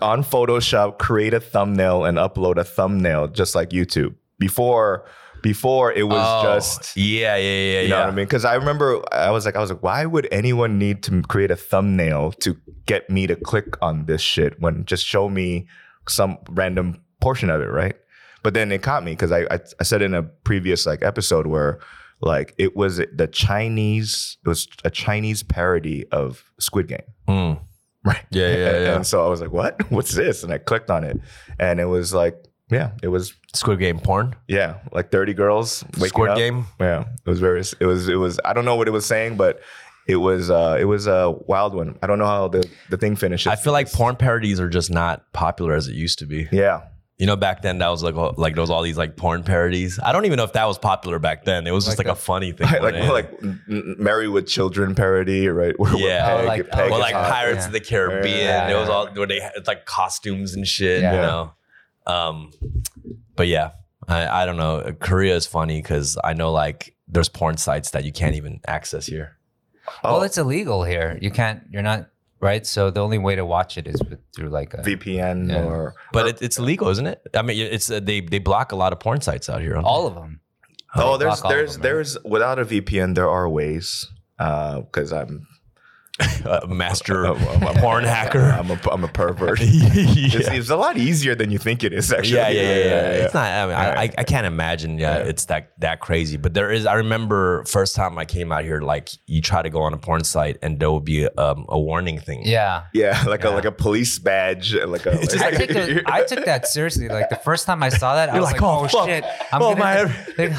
S1: on Photoshop create a thumbnail and upload a thumbnail just like YouTube. Before before it was
S2: Oh,
S1: just
S2: yeah yeah yeah
S1: you know
S2: yeah
S1: what I mean? Because I remember I was like I was like why would anyone need to create a thumbnail to get me to click on this shit when just show me some random portion of it, right? But then it caught me because I, I I said in a previous like episode where like it was the Chinese it was a Chinese parody of Squid Game.
S2: Mm.
S1: Right.
S2: Yeah, yeah,
S1: And-
S2: yeah.
S1: And so I was like, what? What's this? And I clicked on it. And it was like, yeah, it was,
S2: Squid Game porn
S1: yeah, like 30 girls
S2: Squid
S1: up.
S2: Game
S1: Yeah. It was very, it was, it was, I don't know what it was saying, but it was, uh, it was a wild one. I don't know how the, the thing finishes.
S2: I feel like porn parodies are just not popular as it used to be
S1: Yeah.
S2: You know, back then that was like like there was all these like porn parodies. I don't even know if that was popular back then. It was just
S3: Like
S2: like, a funny thing.
S1: like, like,
S2: than
S1: like M- M- with Children parody, right? Where, where
S2: Yeah.
S3: Oh,
S1: Peg-
S3: like-
S1: Peg
S3: oh,
S2: or like
S1: hot.
S2: Pirates
S3: yeah.
S2: of the Caribbean.
S1: Yeah,
S2: it was
S3: yeah.
S2: all where they had like costumes and shit.
S3: Yeah.
S2: You know, um, but yeah, I, I don't know. Korea is funny because I know like there's porn sites that you can't even access here.
S1: Oh,
S3: Well, it's illegal here. You can't. You're not right. So the only way to watch it is with, through like a.
S1: VPN
S3: Yeah.
S1: or,
S2: But it, it's illegal, isn't it? I mean, it's uh, they they block a lot of porn sites out here.
S3: all of them.
S1: oh,
S3: They
S1: there's,
S3: block all
S1: there's,
S3: right?
S1: there's, without a VPN, there are ways, uh, cause I'm,
S2: a master
S1: I'm- I'm- I'm-
S2: porn hacker.
S1: I'm a, I'm a pervert.
S2: yeah.
S1: It's, it's a lot easier than you think it is, actually.
S2: Yeah, yeah, yeah, yeah. It's not. I mean, I, I, I can't imagine. Yeah,
S1: Yeah.
S2: it's that that crazy. But there is. I remember first time I came out here. Like you try to go on a porn site, and there would be um, a warning thing.
S3: Yeah.
S1: Yeah, like a like a police badge, like a.
S2: It's
S3: I, took the- I took that seriously. Like the first time I saw that, I
S2: You're
S3: was
S2: like,
S3: like,
S2: "Oh,
S3: "Oh,
S2: fuck.
S3: shit! I'm
S2: Oh,
S3: gonna,
S2: my-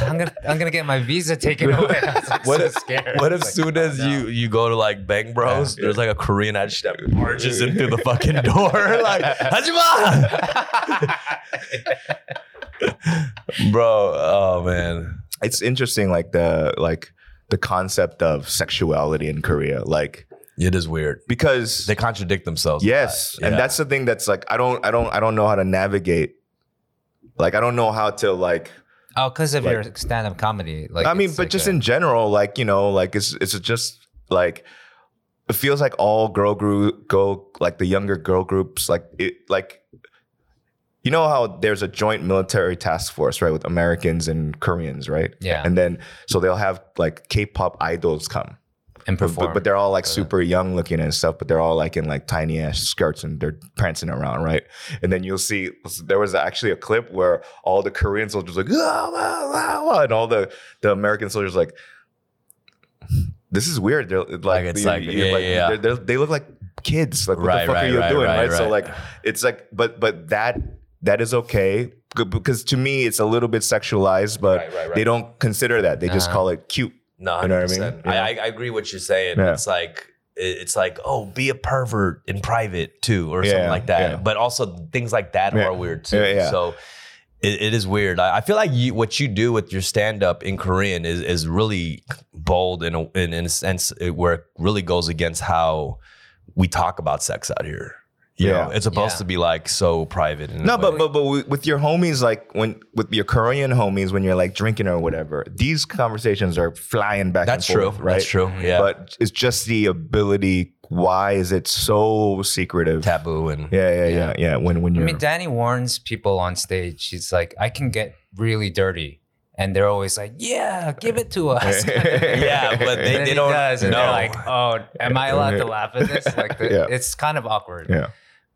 S3: I'm gonna, I'm gonna get my visa taken away." I was like,
S2: What
S3: so
S2: if,
S3: scared.
S2: what if
S3: was
S2: soon
S3: like, oh,
S2: as
S3: no.
S2: you you go to like Bang Bros, there's like a Korean ad that marches in through the fucking door like Hajima, bro. Oh man,
S1: it's interesting, like the like the concept of sexuality in Korea, like
S2: it is weird.
S1: because
S2: They contradict themselves. a
S1: yes,
S2: lot.
S1: and that's the thing that's like I don't I don't I don't know how to navigate. Like I don't know how to like
S3: Oh, because of
S1: Like-
S3: your stand-up comedy. Like
S1: I mean, but
S3: like
S1: just
S3: a-
S1: in general, like you know, like it's it's just like it feels like all girl group go like the younger girl groups like it like you know how there's a joint military task force right with Americans and Koreans right
S3: Yeah.
S1: and then so they'll have like K-pop idols come
S3: and perform.
S1: but, but they're all like super young looking and stuff but they're all like in like tiny ass skirts and they're prancing around right and then you'll see there was actually a clip where all the Korean soldiers like "Ah, ah, ah, ah," and all the the American soldiers like this is weird. They're like,
S2: it's
S1: you-
S2: like, yeah, yeah, yeah.
S1: they're- they're- they look like kids. Like, what
S2: Right,
S1: the fuck
S2: right,
S1: are you
S2: right,
S1: doing?
S2: right,
S1: Right, So like, it's like, but but that that is okay because to me it's a little bit sexualized, but they don't consider that. They just
S3: Uh-huh.
S1: call it cute.
S2: No,
S1: You know what I mean? Yeah.
S2: I, I agree what you're saying.
S1: Yeah.
S2: It's like it's like oh, be a pervert in private too, or
S1: Yeah,
S2: something like that. But also things like that are weird too. So it, it is weird. I, I feel like you, what you do with your stand up in Korean is is really bold in a, in, in a sense where it really goes against how we talk about sex out here. You
S1: Yeah.
S2: know, it's supposed
S3: Yeah.
S2: to be like so private. in
S1: No, but but but with with your homies, like when with your Korean homies, when you're like drinking or whatever, these conversations are flying back.
S2: that's
S1: and
S2: true.
S1: forth, right?
S2: That's true. Yeah,
S1: But it's just the ability. Why is it so secretive?
S2: taboo and
S1: Yeah, yeah, yeah, yeah. When when
S3: I
S1: you're
S3: mean, Danny warns people on stage. He's like, I can get really dirty. And they're always like, yeah, give it to us.
S2: Yeah, but they- they don't
S3: does, and
S2: know.
S3: they're like, oh, am I allowed to laugh at this? Like, the,
S1: Yeah.
S3: it's kind of awkward.
S1: yeah.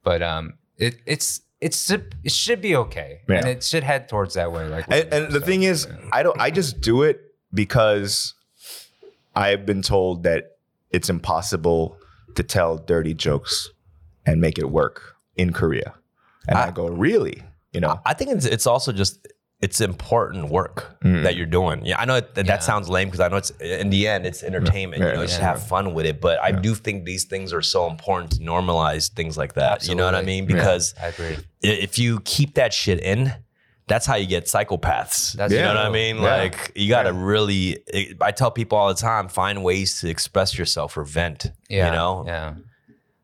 S3: But um, it it's it's it should be okay,
S1: Yeah.
S3: and it should head towards that way. Like,
S1: And, and the thing is, I don't. I just do it because I've been told that it's impossible to tell dirty jokes and make it work in Korea. And I,
S2: I-
S1: go, really? You know?
S2: I think it's it's also just it's important work
S1: Mm.
S2: that you're doing. Yeah, I know that, that
S3: Yeah.
S2: sounds lame because I know it's in the end it's entertainment.
S1: Yeah,
S2: you know, you should
S3: yeah.
S2: have fun with it. But I do think these things are so important to normalize things like that. You know what I
S3: Absolutely.
S2: mean?
S1: Yeah.
S2: Because
S3: I agree.
S2: if you keep that shit in, that's how you get psychopaths.
S3: That's
S2: you know what I mean?
S1: Yeah.
S2: Like you got to really. I tell people all the time: find ways to express yourself or vent.
S3: Yeah,
S2: You know?
S3: Yeah.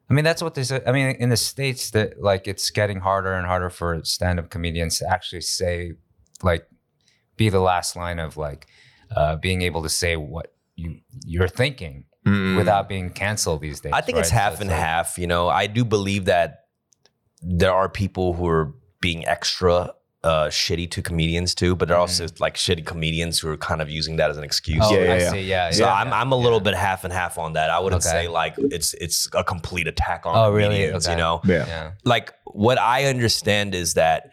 S3: I mean, that's what they say. I mean, in the states, that like it's getting harder and harder for stand-up comedians to actually say, like, be the last line of like uh, being able to say what you you're thinking
S1: Mm.
S3: without being canceled these days.
S2: I think it's
S3: right? So
S2: half and
S3: like-
S2: half. You know, I do believe that there are people who are being extra uh, shitty to comedians too, but there are also like shitty comedians who are kind of using that as an excuse.
S3: Oh,
S1: Yeah, yeah,
S3: I
S1: yeah.
S3: see. Yeah.
S2: So
S3: yeah,
S2: I'm
S3: yeah,
S2: I'm a little
S3: yeah.
S2: bit half and half on that. I wouldn't
S3: Okay.
S2: say like it's it's a complete attack on
S3: Oh, really?
S2: comedians. You know,
S1: Yeah.
S3: Yeah.
S2: like what I understand is that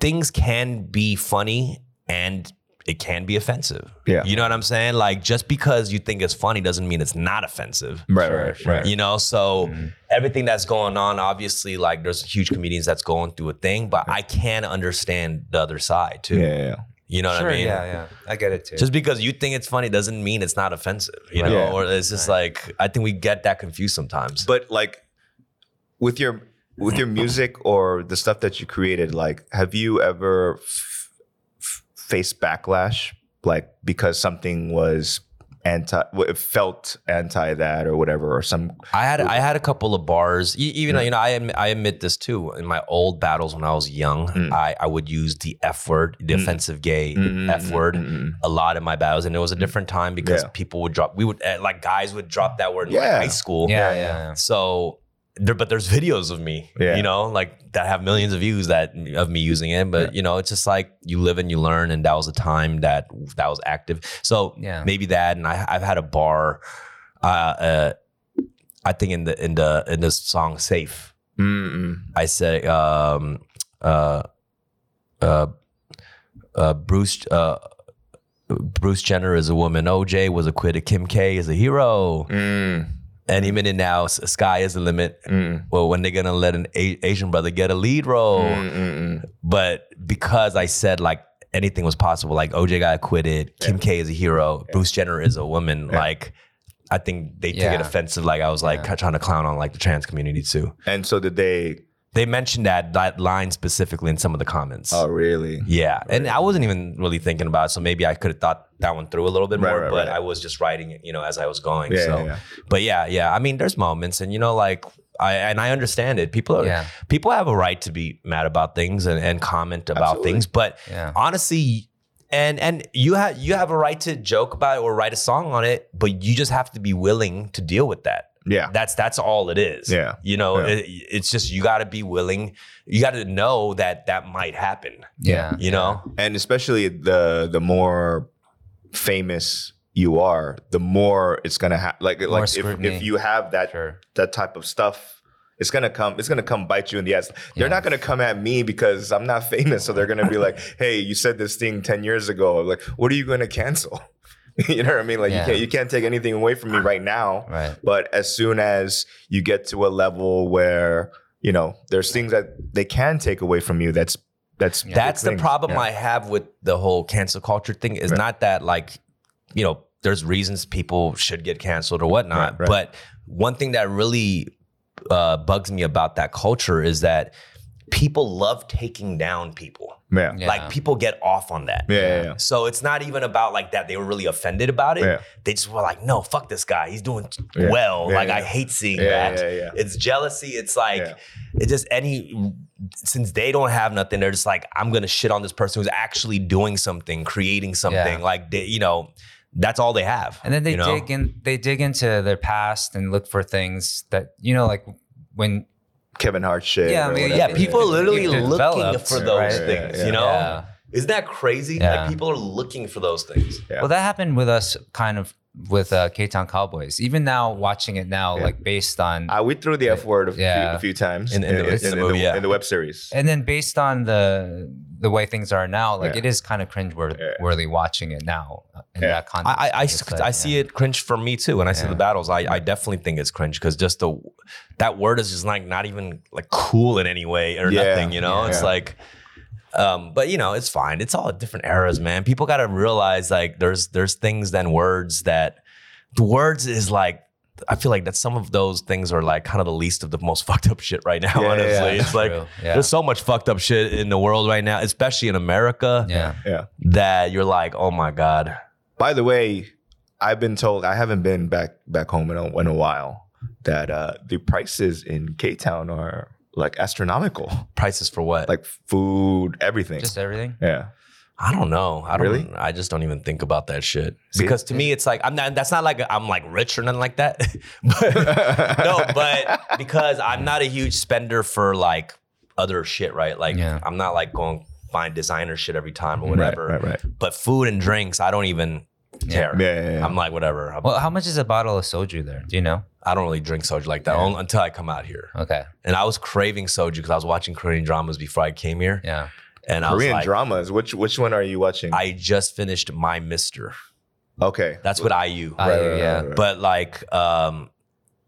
S2: things can be funny and it can be offensive.
S1: Yeah.
S2: You know what I'm saying? Like just because you think it's funny doesn't mean it's not offensive.
S1: Right,
S3: Sure,
S1: right,
S3: sure.
S1: right.
S2: You know, so
S3: Mhm.
S2: everything that's going on, obviously, like there's huge comedians that's going through a thing, but I can understand the other side too.
S1: Yeah, yeah, yeah.
S2: You know what I mean?
S3: yeah, yeah. I get it too.
S2: Just because you think it's funny doesn't mean it's not offensive, you
S3: Right.
S2: know?
S1: Yeah.
S2: Or it's just like I think we get that confused sometimes.
S1: But like with your with your music or the stuff that you created, like have you ever f- f- faced backlash, like because something was anti, it felt anti that or whatever, or some
S2: I had I had a couple of bars. Even you know, I admit, I admit this too. In my old battles when I was young,
S1: Mm.
S2: I, I would use the F word, the
S1: Mm.
S2: offensive gay
S1: Mm,
S2: F word.
S1: mm, mm, mm.
S2: A lot in my battles, and it was a different time because
S1: Yeah.
S2: people would drop. We would eh, like guys would drop that word in like,
S1: Yeah.
S2: high school.
S3: yeah,
S1: yeah,
S3: yeah,
S1: yeah.
S3: yeah.
S2: So there, but there's videos of me,
S1: Yeah.
S2: you know, like that have millions of views that of me using it. But you know, it's just like you live and you learn, and that was a time that that was active. So
S3: Yeah.
S2: maybe that, and I, I've had a bar. Uh, uh, I think in the in the in the song "Safe,"
S1: Mm-mm.
S2: I said, um, uh, uh, uh, Bruce. Uh, Bruce Jenner is a woman. OJ was acquitted. Kim K is a hero.
S1: Mm.
S2: Any minute now, sky is the limit.
S1: Mm.
S2: Well, when they're gonna let an a- Asian brother get a lead role?
S1: Mm-mm.
S2: But because I said like anything was possible, like OJ got acquitted, Kim K is a hero, Bruce Jenner is a woman. Like, I think they took it offensive. Like I was like trying to clown on like the trans community too.
S1: And so did they?
S2: They mentioned that that line specifically in some of the comments.
S1: Oh, really?
S2: Yeah, and I wasn't even really thinking about it, so maybe I could have thought that one through a little bit
S1: Right,
S2: more.
S1: right,
S2: but
S1: right.
S2: I was just writing it, you know, as I was going.
S1: Yeah,
S2: so,
S1: yeah, yeah.
S2: but yeah, yeah. I mean, there's moments, and you know, like I and I understand it. People are
S3: Yeah.
S2: people have a right to be mad about things and, and comment about
S1: Absolutely.
S2: things, but
S3: Yeah.
S2: honestly. And and you have you have a right to joke about it or write a song on it, but you just have to be willing to deal with that.
S1: Yeah.
S2: That's that's all it is.
S1: Yeah.
S2: You know,
S1: Yeah.
S2: it, it's just you got to be willing. You got to know that that might happen.
S3: Yeah.
S2: You know.
S1: and especially the the more famous you are, the more it's gonna have like like if, if you have that
S3: Sure.
S1: that type of stuff, it's gonna come it's gonna come bite you in the ass. They're
S3: Yeah.
S1: not gonna come at me because I'm not famous, so they're gonna be like, "Hey, you said this thing ten years ago. Like, what are you gonna cancel?" you know what I mean? Like
S3: Yeah.
S1: you can't you can't take anything away from me right now.
S3: Right.
S1: But as soon as you get to a level where you know there's things that they can take away from you, that's that's big
S2: That's the
S1: things.
S2: problem
S1: Yeah.
S2: I have with the whole cancel culture thing is
S1: Right.
S2: not that like, you know, there's reasons people should get canceled or whatnot.
S1: Right, right.
S2: But one thing that really uh, bugs me about that culture is that people love taking down people.
S1: Yeah.
S3: Yeah.
S2: Like people get off on that.
S1: Yeah, yeah, yeah.
S2: So it's not even about like that they were really offended about it.
S1: Yeah.
S2: They just were like, no, fuck this guy. He's doing
S1: Yeah.
S2: well.
S1: Yeah,
S2: like
S1: yeah.
S2: I hate seeing
S1: Yeah,
S2: that.
S1: yeah, yeah.
S2: It's jealousy. It's like
S1: Yeah.
S2: it's just any since they don't have nothing, they're just like, I'm gonna shit on this person who's actually doing something, creating something.
S3: Yeah.
S2: Like they, you know, that's all they have.
S3: And then they
S2: you know?
S3: dig in they dig into their past and look for things that you know, like when
S1: Kevin Hart shit.
S3: Yeah, I mean.
S2: Yeah, people are literally looking for those
S3: right?
S2: things,
S1: Yeah,
S2: you know?
S3: Yeah.
S2: Isn't that crazy?
S3: Yeah.
S2: Like people are looking for those things.
S1: Yeah.
S3: Well, that happened with us kind of with uh, K Town Cowboys. Even now, watching it now,
S1: Yeah.
S3: like based on,
S1: Uh, we threw the F word a, few, a few times
S2: In- in the- in the movie, yeah.
S1: in the web series.
S3: and then based on the the way things are now, like
S1: Yeah.
S3: it is kind of cringeworthy
S1: Yeah.
S3: worthy watching it now uh, in
S1: Yeah.
S3: that context.
S2: I, I, I,
S3: like,
S2: I see it cringe for me too. When I see the battles, I, I definitely think it's cringe because just the that word is just like not even like cool in any way or
S1: Yeah.
S2: nothing. You know,
S3: Yeah.
S2: it's
S1: Yeah.
S2: like, um, but you know, it's fine. It's all different eras, man. People got to realize like there's there's things than words that the words is like. I feel like that some of those things are like kind of the least of the most fucked up shit right now.
S1: Yeah, yeah,
S2: honestly,
S1: yeah.
S2: it's like
S3: Yeah.
S2: there's so much fucked up shit in the world right now, especially in America,
S3: Yeah.
S1: Yeah.
S2: that you're like, oh my god,
S1: By the way, I've been told I haven't been back back home in a, in a while that uh, the prices in K Town are like astronomical,
S2: prices for what?
S1: like food, everything.
S3: Just everything.
S1: yeah.
S2: I don't know. I don't.
S1: Really?
S2: I just don't even think about that shit
S1: See?
S2: because to me, it's like I'm not. That's not like I'm like rich or nothing like that. but, no, but because I'm not a huge spender for like other shit, right? Like
S3: Yeah.
S2: I'm not like going find designer shit every time or whatever.
S1: Right,
S2: whatever.
S1: right, right.
S2: But food and drinks, I don't even care.
S1: Yeah, yeah, yeah.
S2: I'm like whatever. I'm-
S3: Well, how much is a bottle of soju there? Do you know?
S2: I don't really drink soju like that
S3: Yeah.
S2: only until I come out here.
S3: Okay.
S2: And I was craving soju because I was watching Korean dramas before I came here,
S3: Yeah.
S2: and I was
S1: Korean
S2: like,
S1: dramas. Which which one are you watching?
S2: I just finished My Mister.
S1: okay.
S2: That's what IU.
S3: I-
S1: Right, right,
S3: yeah.
S1: right, right.
S2: but like um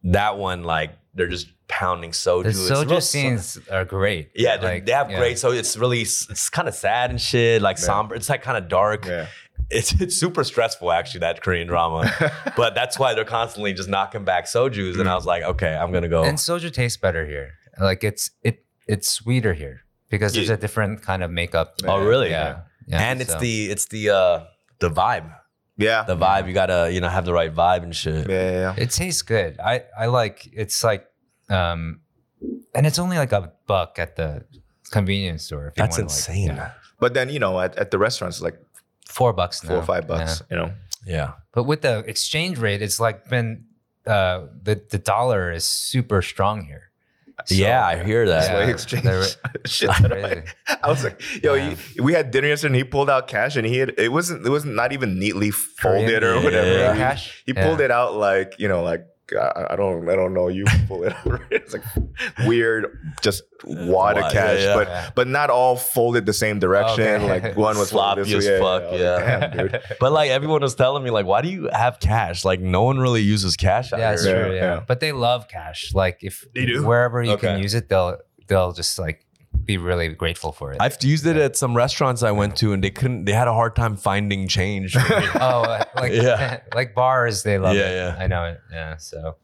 S2: that one like they're just pounding soju.
S3: The
S2: It's real
S3: soju scenes are great.
S2: yeah, they're-
S3: Like,
S2: they have
S3: yeah.
S2: great. So it's really it's kind of sad and shit, like
S1: Yeah.
S2: somber. It's like kind of dark.
S1: Yeah.
S2: It's it's super stressful actually that Korean drama, but that's why they're constantly just knocking back soju's. And I was like, okay, I'm gonna go.
S3: And soju tastes better here. Like it's it it's sweeter here because there's
S2: Yeah.
S3: a different kind of makeup.
S2: oh really?
S3: Yeah. Yeah.
S2: and it's
S3: so-
S2: the it's the uh the vibe.
S1: yeah.
S2: The vibe you gotta you know have the right vibe and shit.
S1: yeah, yeah, yeah.
S3: It tastes good. I I like it's like um and it's only like a buck at the convenience store. If you
S2: That's
S3: wanna, like,
S2: insane.
S3: yeah.
S1: But then you know, at, at the restaurants, like
S3: Four bucks now.
S1: four or five bucks.
S3: Yeah.
S1: You know.
S2: yeah.
S3: But with the exchange rate, it's like been uh the the dollar is super strong here.
S2: yeah, I hear that.
S1: That's why he
S3: Yeah,
S1: exchanged
S3: they're-
S1: shit. I- I was like, yo,
S3: Yeah.
S1: he, we had dinner yesterday and he pulled out cash and he had it wasn't it wasn't not even neatly folded
S3: Korean-
S1: or whatever.
S2: Yeah.
S1: He-
S3: Cash?
S1: He
S3: Yeah.
S1: pulled it out like, you know, like I, I don't I don't know you pull it out. It's like weird, just wad of cash,
S2: yeah, yeah.
S1: but
S3: Yeah.
S1: but not all folded the same direction.
S3: Okay.
S1: Like one was
S2: Sloppy
S1: folded this
S2: as
S1: way.
S2: fuck,
S1: I
S2: yeah.
S1: like, Damn, dude.
S2: But like everyone was telling me, like, why do you have cash? Like no one really uses cash
S3: Yeah, it's
S2: here.
S1: Yeah,
S3: true. Yeah.
S1: yeah.
S3: but they love cash. Like if
S2: They do?
S3: wherever you
S2: Okay.
S3: can use it, they'll they'll just like be really grateful for it.
S2: I've used it at some restaurants I went to, and they couldn't. They had a hard time finding change.
S3: Oh, like
S2: Yeah.
S3: like bars, they love
S2: Yeah,
S3: it.
S2: yeah.
S3: I know it. Yeah. So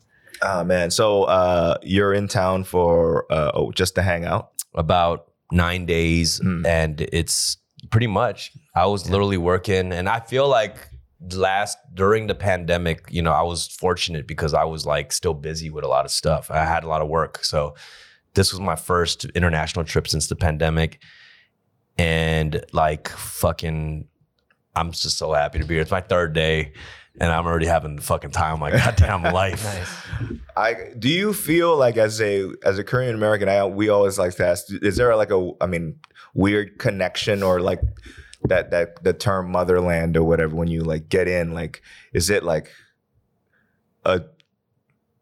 S1: Oh man. So uh you're in town for uh oh just to hang out.
S2: About nine days,
S1: Mm.
S2: and it's pretty much. I was literally working, and I feel like last during the pandemic, you know, I was fortunate because I was like still busy with a lot of stuff. I had a lot of work, so this was my first international trip since the pandemic, and like fucking, I'm just so happy to be here. It's my third day. And I'm already having the fucking time of my goddamn life.
S3: nice.
S1: I do you feel like as a as a Korean American, I we always like to ask, is there like a I mean weird connection or like that that the term motherland or whatever when you like get in like is it like a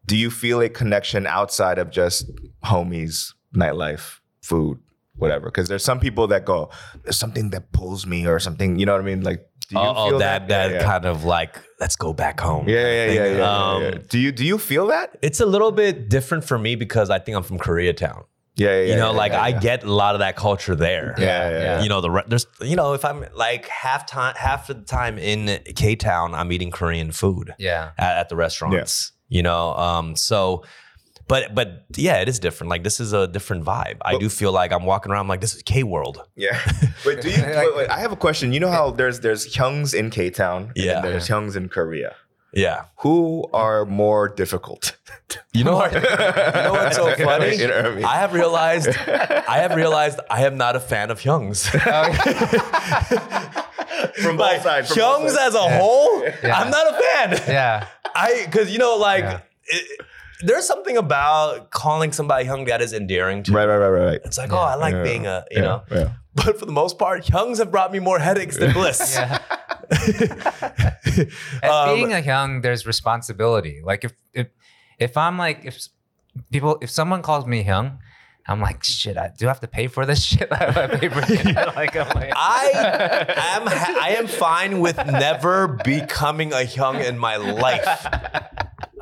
S1: do you feel a connection outside of just homies nightlife food whatever because there's some people that go there's something that pulls me or something you know what I mean like do you
S2: oh, oh,
S1: feel
S2: that that,
S1: Yeah, yeah.
S2: kind of like let's go back home.
S1: yeah yeah yeah, yeah, yeah,
S2: Um,
S1: yeah. do you do you feel that
S2: It's a little bit different for me because I think I'm from Koreatown.
S1: yeah yeah
S2: you know,
S1: yeah,
S2: like
S1: yeah,
S2: I
S1: yeah.
S2: get a lot of that culture there.
S1: Yeah, yeah, yeah.
S2: You know, the re- there's you know, if I'm like half time half of the time in K Town, I'm eating Korean food
S3: Yeah.
S2: at, at the restaurants. You know, um, so but but yeah, it is different. Like this is a different vibe. I do feel like I'm walking around like this is K World.
S1: Yeah. Wait, do you? wait, wait, I have a question. You know how there's there's Hyungs in K Town, and
S2: Yeah.
S1: then there's Hyungs in Korea.
S2: Yeah.
S1: Who are more difficult?
S2: You know what? you know what's so funny?
S1: You know what I mean?
S2: I have realized I have realized I am not a fan of Hyungs.
S1: From
S2: like
S1: both sides. from both
S2: Hyungs
S1: sides.
S2: as a whole,
S3: Yeah.
S2: I'm not a fan.
S3: Yeah.
S2: I because you know like
S3: Yeah.
S2: it, there's something about calling somebody Hyung that is endearing to.
S1: Right, right, right, right, right.
S2: It's like oh I like
S1: Yeah.
S2: being a you
S1: Yeah,
S2: know,
S1: yeah.
S2: but for the most part, Hyungs have brought me more headaches than bliss.
S3: Yeah. As
S2: Um,
S3: being a Hyung, there's responsibility. Like if if if I'm like if people if someone calls me Hyung, I'm like shit. I do have to pay for this shit. I pay for it. like I'm like
S2: I am ha- I am fine with never becoming a Hyung in my life.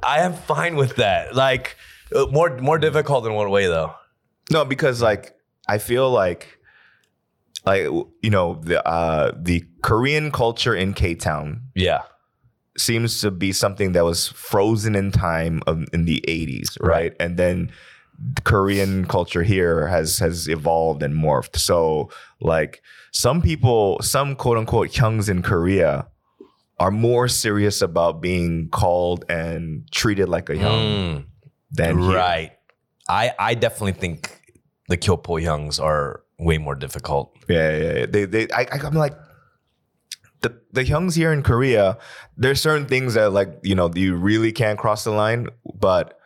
S2: I am fine with that. Like uh, more more difficult in what way though?
S1: No, because like I feel like like you know the uh the Korean culture in K Town
S2: Yeah.
S1: seems to be something that was frozen in time of, in the 80s right and then the korean culture here has has evolved and morphed so like some people some quote unquote hyungs in korea are more serious about being called and treated like a hyung
S2: Mm.
S1: than here.
S2: Right. I I definitely think the Kyopo Hyungs are way more difficult.
S1: Yeah, yeah, yeah. They, they, I- I'm like, the the Hyungs here in Korea. There's certain things that like you know you really can't cross the line, but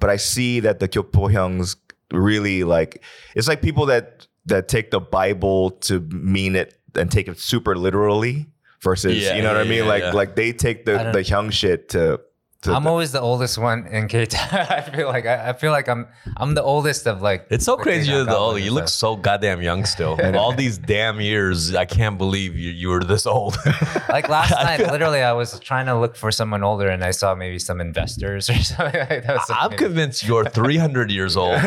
S1: but I see that the Kyopo Hyungs really like it's like people that that take the Bible to mean it and take it super literally versus
S2: Yeah,
S1: you know what I mean
S2: yeah,
S1: like
S2: yeah.
S1: like they take the the Hyung shit to. To
S3: I'm always the oldest one in K I feel like I, I feel like I'm I'm the oldest of like.
S2: It's so crazy you're the old. You look so goddamn young still. All these damn years, I can't believe you you were this old.
S3: Like last night, literally, I was trying to look for someone older, and I saw maybe some investors or something like that.
S2: I'm
S3: amazing.
S2: convinced you're 300 years old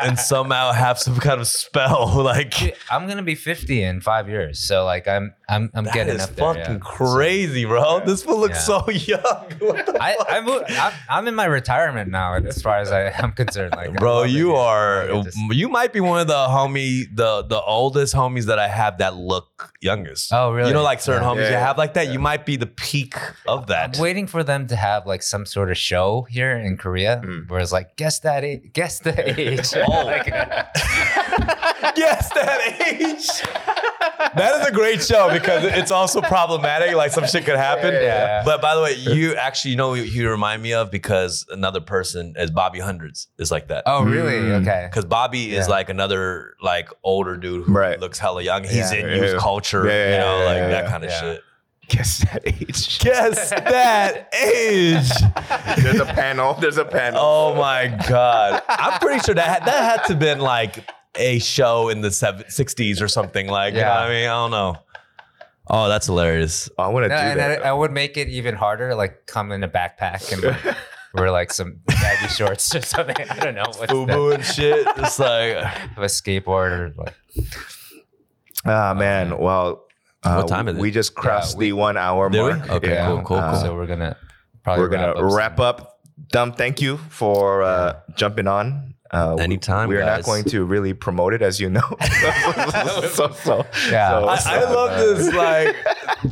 S2: and somehow have some kind of spell. Like
S3: I'm gonna be 50 in five years, so like I'm I'm I'm
S2: that
S3: getting
S2: is
S3: up there.
S2: fucking
S3: yeah.
S2: crazy, bro. This fool looks
S3: Yeah.
S2: so young. What the
S3: I,
S2: fuck?
S3: I moved, I'm, I'm in my retirement now, as far as I am concerned. Like,
S2: Bro, you are
S3: just-
S2: you might be one of the homie the the oldest homies that I have that look youngest.
S3: Oh, really?
S2: You know, like certain
S3: Yeah.
S2: homies
S1: Yeah,
S2: you have like that. You might be the peak of that.
S3: I'm waiting for them to have like some sort of show here in Korea,
S1: Mm.
S3: where it's like guess that age, guess the age.
S2: Oh.
S3: Like,
S2: yes, that age. that is a great show because it's also problematic. Like some shit could happen.
S3: Yeah, yeah.
S2: But by the way, you actually you know who you remind me of because another person is Bobby Hundreds is like that.
S3: oh, really?
S1: Mm.
S3: Okay.
S2: Because Bobby is like another like older dude who
S1: Right.
S2: looks hella young. He's
S3: Yeah.
S2: in
S1: Yeah,
S2: youth
S1: yeah.
S2: culture,
S1: Yeah, yeah,
S2: you know,
S1: yeah,
S2: like
S1: yeah,
S2: that
S1: yeah.
S2: kind of
S3: Yeah.
S2: shit.
S1: Guess that age.
S2: Guess that age.
S1: There's a panel. There's a panel.
S2: Oh my god! I'm pretty sure that that had to been like a show in the seven, 60s or something. Like, you know
S3: Yeah.
S2: what I mean? I don't know. Oh, that's hilarious.
S1: I want to
S3: No,
S1: do
S3: and
S1: that.
S3: I, I would make it even harder, like come in a backpack and wear, wear like some baggy shorts or something. I don't know. What's
S2: Boo
S3: that?
S2: and shit. It's like,
S3: Have a skateboard or like
S1: Ah man, well, uh,
S2: What time is it?
S1: We just crossed
S3: we-
S1: the one hour
S2: Did we?
S1: mark.
S2: Okay, cool, cool,
S1: Uh,
S3: so we're gonna probably
S1: we're gonna
S3: up
S1: wrap up. Dumb, thank you for uh, jumping on. Uh,
S2: Anytime,
S1: We're not going to really promote it, as you know. so, so,
S3: Yeah.
S1: so-
S2: I,
S1: so-
S2: I love this. Like,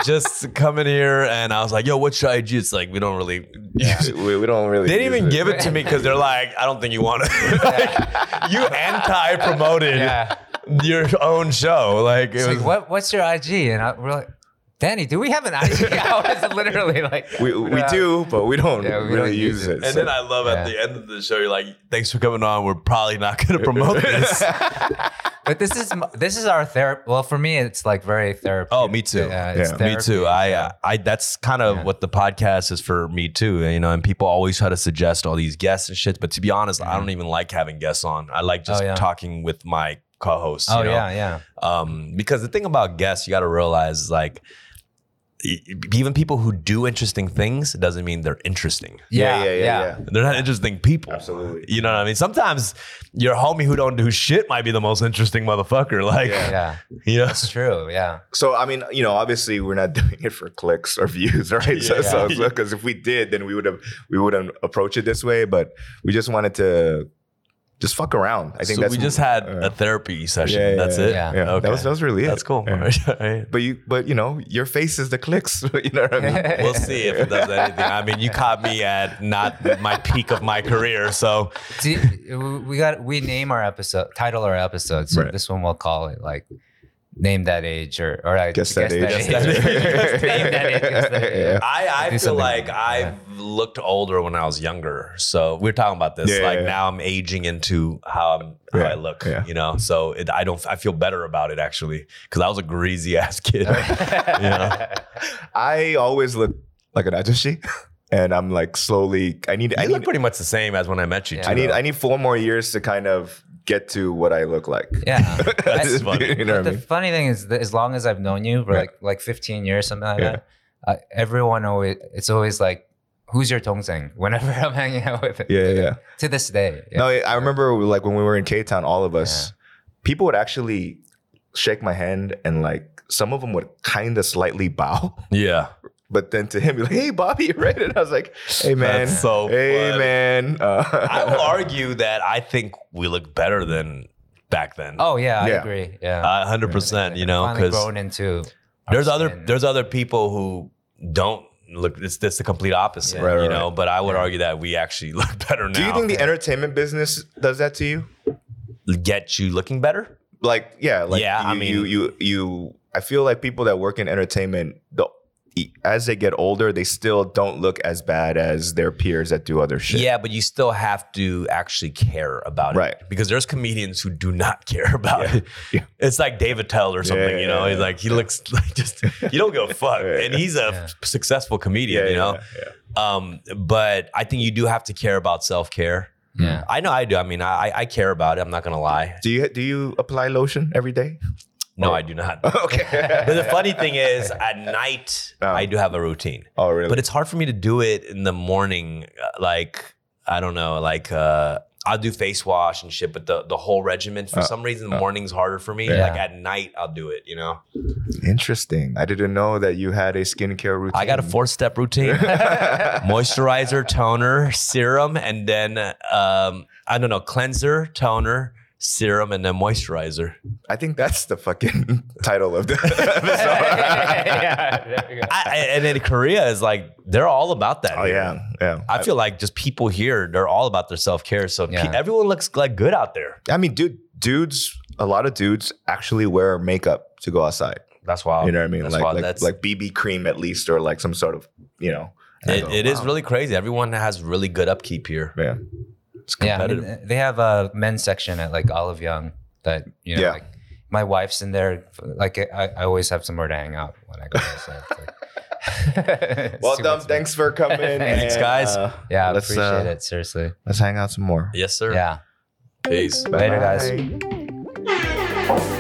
S2: just coming here and I was like, yo, what's your IG? It's like, we don't really.
S1: we, we don't really.
S2: They didn't even
S1: it.
S2: give it to me because they're like, I don't think you want to. like, you anti promoted
S3: Yeah.
S2: your own show. Like, it was,
S3: like, what what's your IG? And I, we're like, Danny, do we have an IG? I was literally like,
S1: We, we
S3: Yeah.
S1: do, but we don't
S3: Yeah, we
S1: really
S3: don't
S1: use
S3: use
S1: it.
S3: it.
S2: And
S1: so-
S2: then I love at the end of the show, you're like, thanks for coming on. We're probably not going to promote this.
S3: but this is this is our therapy. Well, for me, it's like very therapy.
S2: Oh, me too.
S3: Yeah, it's
S1: Yeah.
S2: me too. I, uh, I, that's kind of
S3: Yeah.
S2: what the podcast is for me too. You know, and people always try to suggest all these guests and shit. But to be honest, I don't even like having guests on. I like just
S3: Oh, yeah.
S2: talking with my co-hosts.
S3: Oh
S2: you know?
S3: yeah, yeah.
S2: Um, because the thing about guests, you got to realize like, even people who do interesting things doesn't mean they're interesting.
S1: yeah, yeah, yeah, yeah.
S2: They're not interesting people.
S1: Absolutely.
S2: You know what I mean? Sometimes your homie who don't do shit might be the most interesting motherfucker. Like,
S1: Yeah.
S3: Yeah,
S2: you know?
S3: that's true. Yeah.
S1: So I mean, you know, obviously we're not doing it for clicks or views, right? So,
S2: Yeah.
S1: so because if we did, then we would have we wouldn't approach it this way. But we just wanted to just fuck around. I think
S2: so
S1: that's
S2: we just had
S1: uh,
S2: a therapy session.
S1: yeah, yeah,
S2: That's
S1: yeah,
S2: it.
S3: Yeah.
S1: yeah.
S2: Okay.
S1: That was that was really it.
S2: That's cool.
S1: Yeah.
S2: Right.
S1: But you, but you know, your face is the clicks. you know what I mean?
S2: We'll see if it does anything. I mean, you caught me at not my peak of my career, so
S3: See, we got we name our episode title our episode. So
S1: Right.
S3: this one we'll call it like name that age or or I
S1: Guess that age.
S3: Guess
S2: Guess that age.
S3: Guess name that age. Guess that age.
S1: Yeah.
S2: I, I feel like
S3: like
S2: I
S3: that.
S2: looked older when I was younger. So we're talking about this.
S1: Yeah,
S2: like
S1: yeah, yeah.
S2: now I'm aging into how I'm how
S1: Yeah,
S2: I look.
S1: yeah.
S2: You know, so it, I don't. I feel better about it actually because I was a greasy ass kid. Yeah.
S1: I always look like an ajushi, and I'm like slowly. I need. I
S2: you
S1: need.
S2: pretty much the same as when I met you.
S3: Yeah.
S2: Too,
S1: I need.
S2: though.
S1: I need four more years to kind of get to what I look like.
S3: Yeah.
S2: That's funny.
S1: you know
S3: But
S1: what
S3: the
S1: I mean?
S3: funny thing is that as long as I've known you for
S1: Yeah.
S3: like like 15 years, something like
S1: Yeah.
S3: that, uh, everyone always it's always like, "Who's your dongsaeng?" Whenever I'm hanging out with it.
S1: Yeah, yeah, yeah.
S3: To this day. Yeah.
S1: No, I remember like when we were in K Town, all of us, people would actually shake my hand and like some of them would kind of slightly bow.
S2: Yeah.
S1: But then to him, like, "Hey, Bobby, you right? And I was like, "Hey, man,
S2: That's so
S1: hey,
S2: funny.
S1: man." Uh,
S2: I will argue that I think we look better than back then.
S3: Oh yeah, I
S1: Yeah.
S3: agree. Yeah.
S2: A hundred percent. You know, because
S3: grown into.
S2: there's other
S3: skin.
S2: there's other people who don't look. It's it's the complete opposite.
S3: Yeah.
S1: Right,
S2: you
S1: right,
S2: know, but I would
S3: Yeah.
S2: argue that we actually look better now.
S1: Do you think the entertainment business does that to you?
S2: get you looking better?
S1: Like, yeah, like
S2: Yeah,
S1: you,
S2: I mean-
S1: you, you, you. I feel like people that work in entertainment, the, as they get older, they still don't look as bad as their peers that do other shit.
S2: Yeah, but you still have to actually care about it,
S1: Right.
S2: Because there's comedians who do not care about
S1: Yeah.
S2: it.
S1: Yeah.
S2: It's like Dave Attell or something,
S1: Yeah,
S2: you know.
S1: yeah,
S2: He's
S1: yeah.
S2: like he looks like just you don't give a fuck,
S1: Yeah,
S2: and he's a
S3: Yeah.
S2: successful comedian,
S1: yeah,
S2: you know.
S1: yeah, yeah.
S2: Um, but I think you do have to care about self care.
S3: Yeah.
S2: I know I do. I mean, I I care about it. I'm not gonna lie.
S1: Do you do you apply lotion every day?
S2: No,
S1: Oh.
S2: I do not.
S1: okay.
S2: But the funny thing is, at night
S1: Oh.
S2: I do have a routine,
S1: oh, really?
S2: but it's hard for me to do it in the morning. uh, Like I don't know, like uh, I'll do face wash and shit, but the the whole regimen for
S1: Uh,
S2: some reason the morning's harder for me.
S3: Yeah.
S2: Like at night I'll do it. You know,
S1: Interesting. I didn't know that you had a skincare routine.
S2: I got a four step routine: moisturizer, toner, serum, and then um, I don't know, cleanser, toner. Serum and then moisturizer.
S1: I think that's the fucking title of the episode.
S3: there we.
S2: I, I- and in Korea is like they're all about that.
S1: oh
S2: here.
S1: yeah, yeah.
S2: I feel like just people here, they're all about their self care. So pe- everyone looks like good out there.
S1: I mean, dude, dudes. A lot of dudes actually wear makeup to go outside.
S2: That's wild.
S1: You know what I mean?
S2: That's
S1: Like
S2: wild.
S1: like
S2: That's-
S1: like BB cream at least, or like some sort of you know.
S2: It,
S1: go,
S2: it is
S1: wow.
S2: really crazy. Everyone has really good upkeep here.
S1: yeah. It's competitive.
S3: Yeah, they have a men's section at like Olive Young that you know.
S1: Yeah.
S3: Like, my wife's in there. Like I, I, always have somewhere to hang out when I go. So like,
S1: well done. Thanks for coming.
S3: Thanks,
S1: and,
S2: guys.
S1: Uh,
S3: yeah, I appreciate
S1: uh,
S3: it. Seriously.
S1: Let's hang out some more.
S2: Yes, sir.
S3: Yeah.
S2: Peace. Bye.
S3: Later, guys.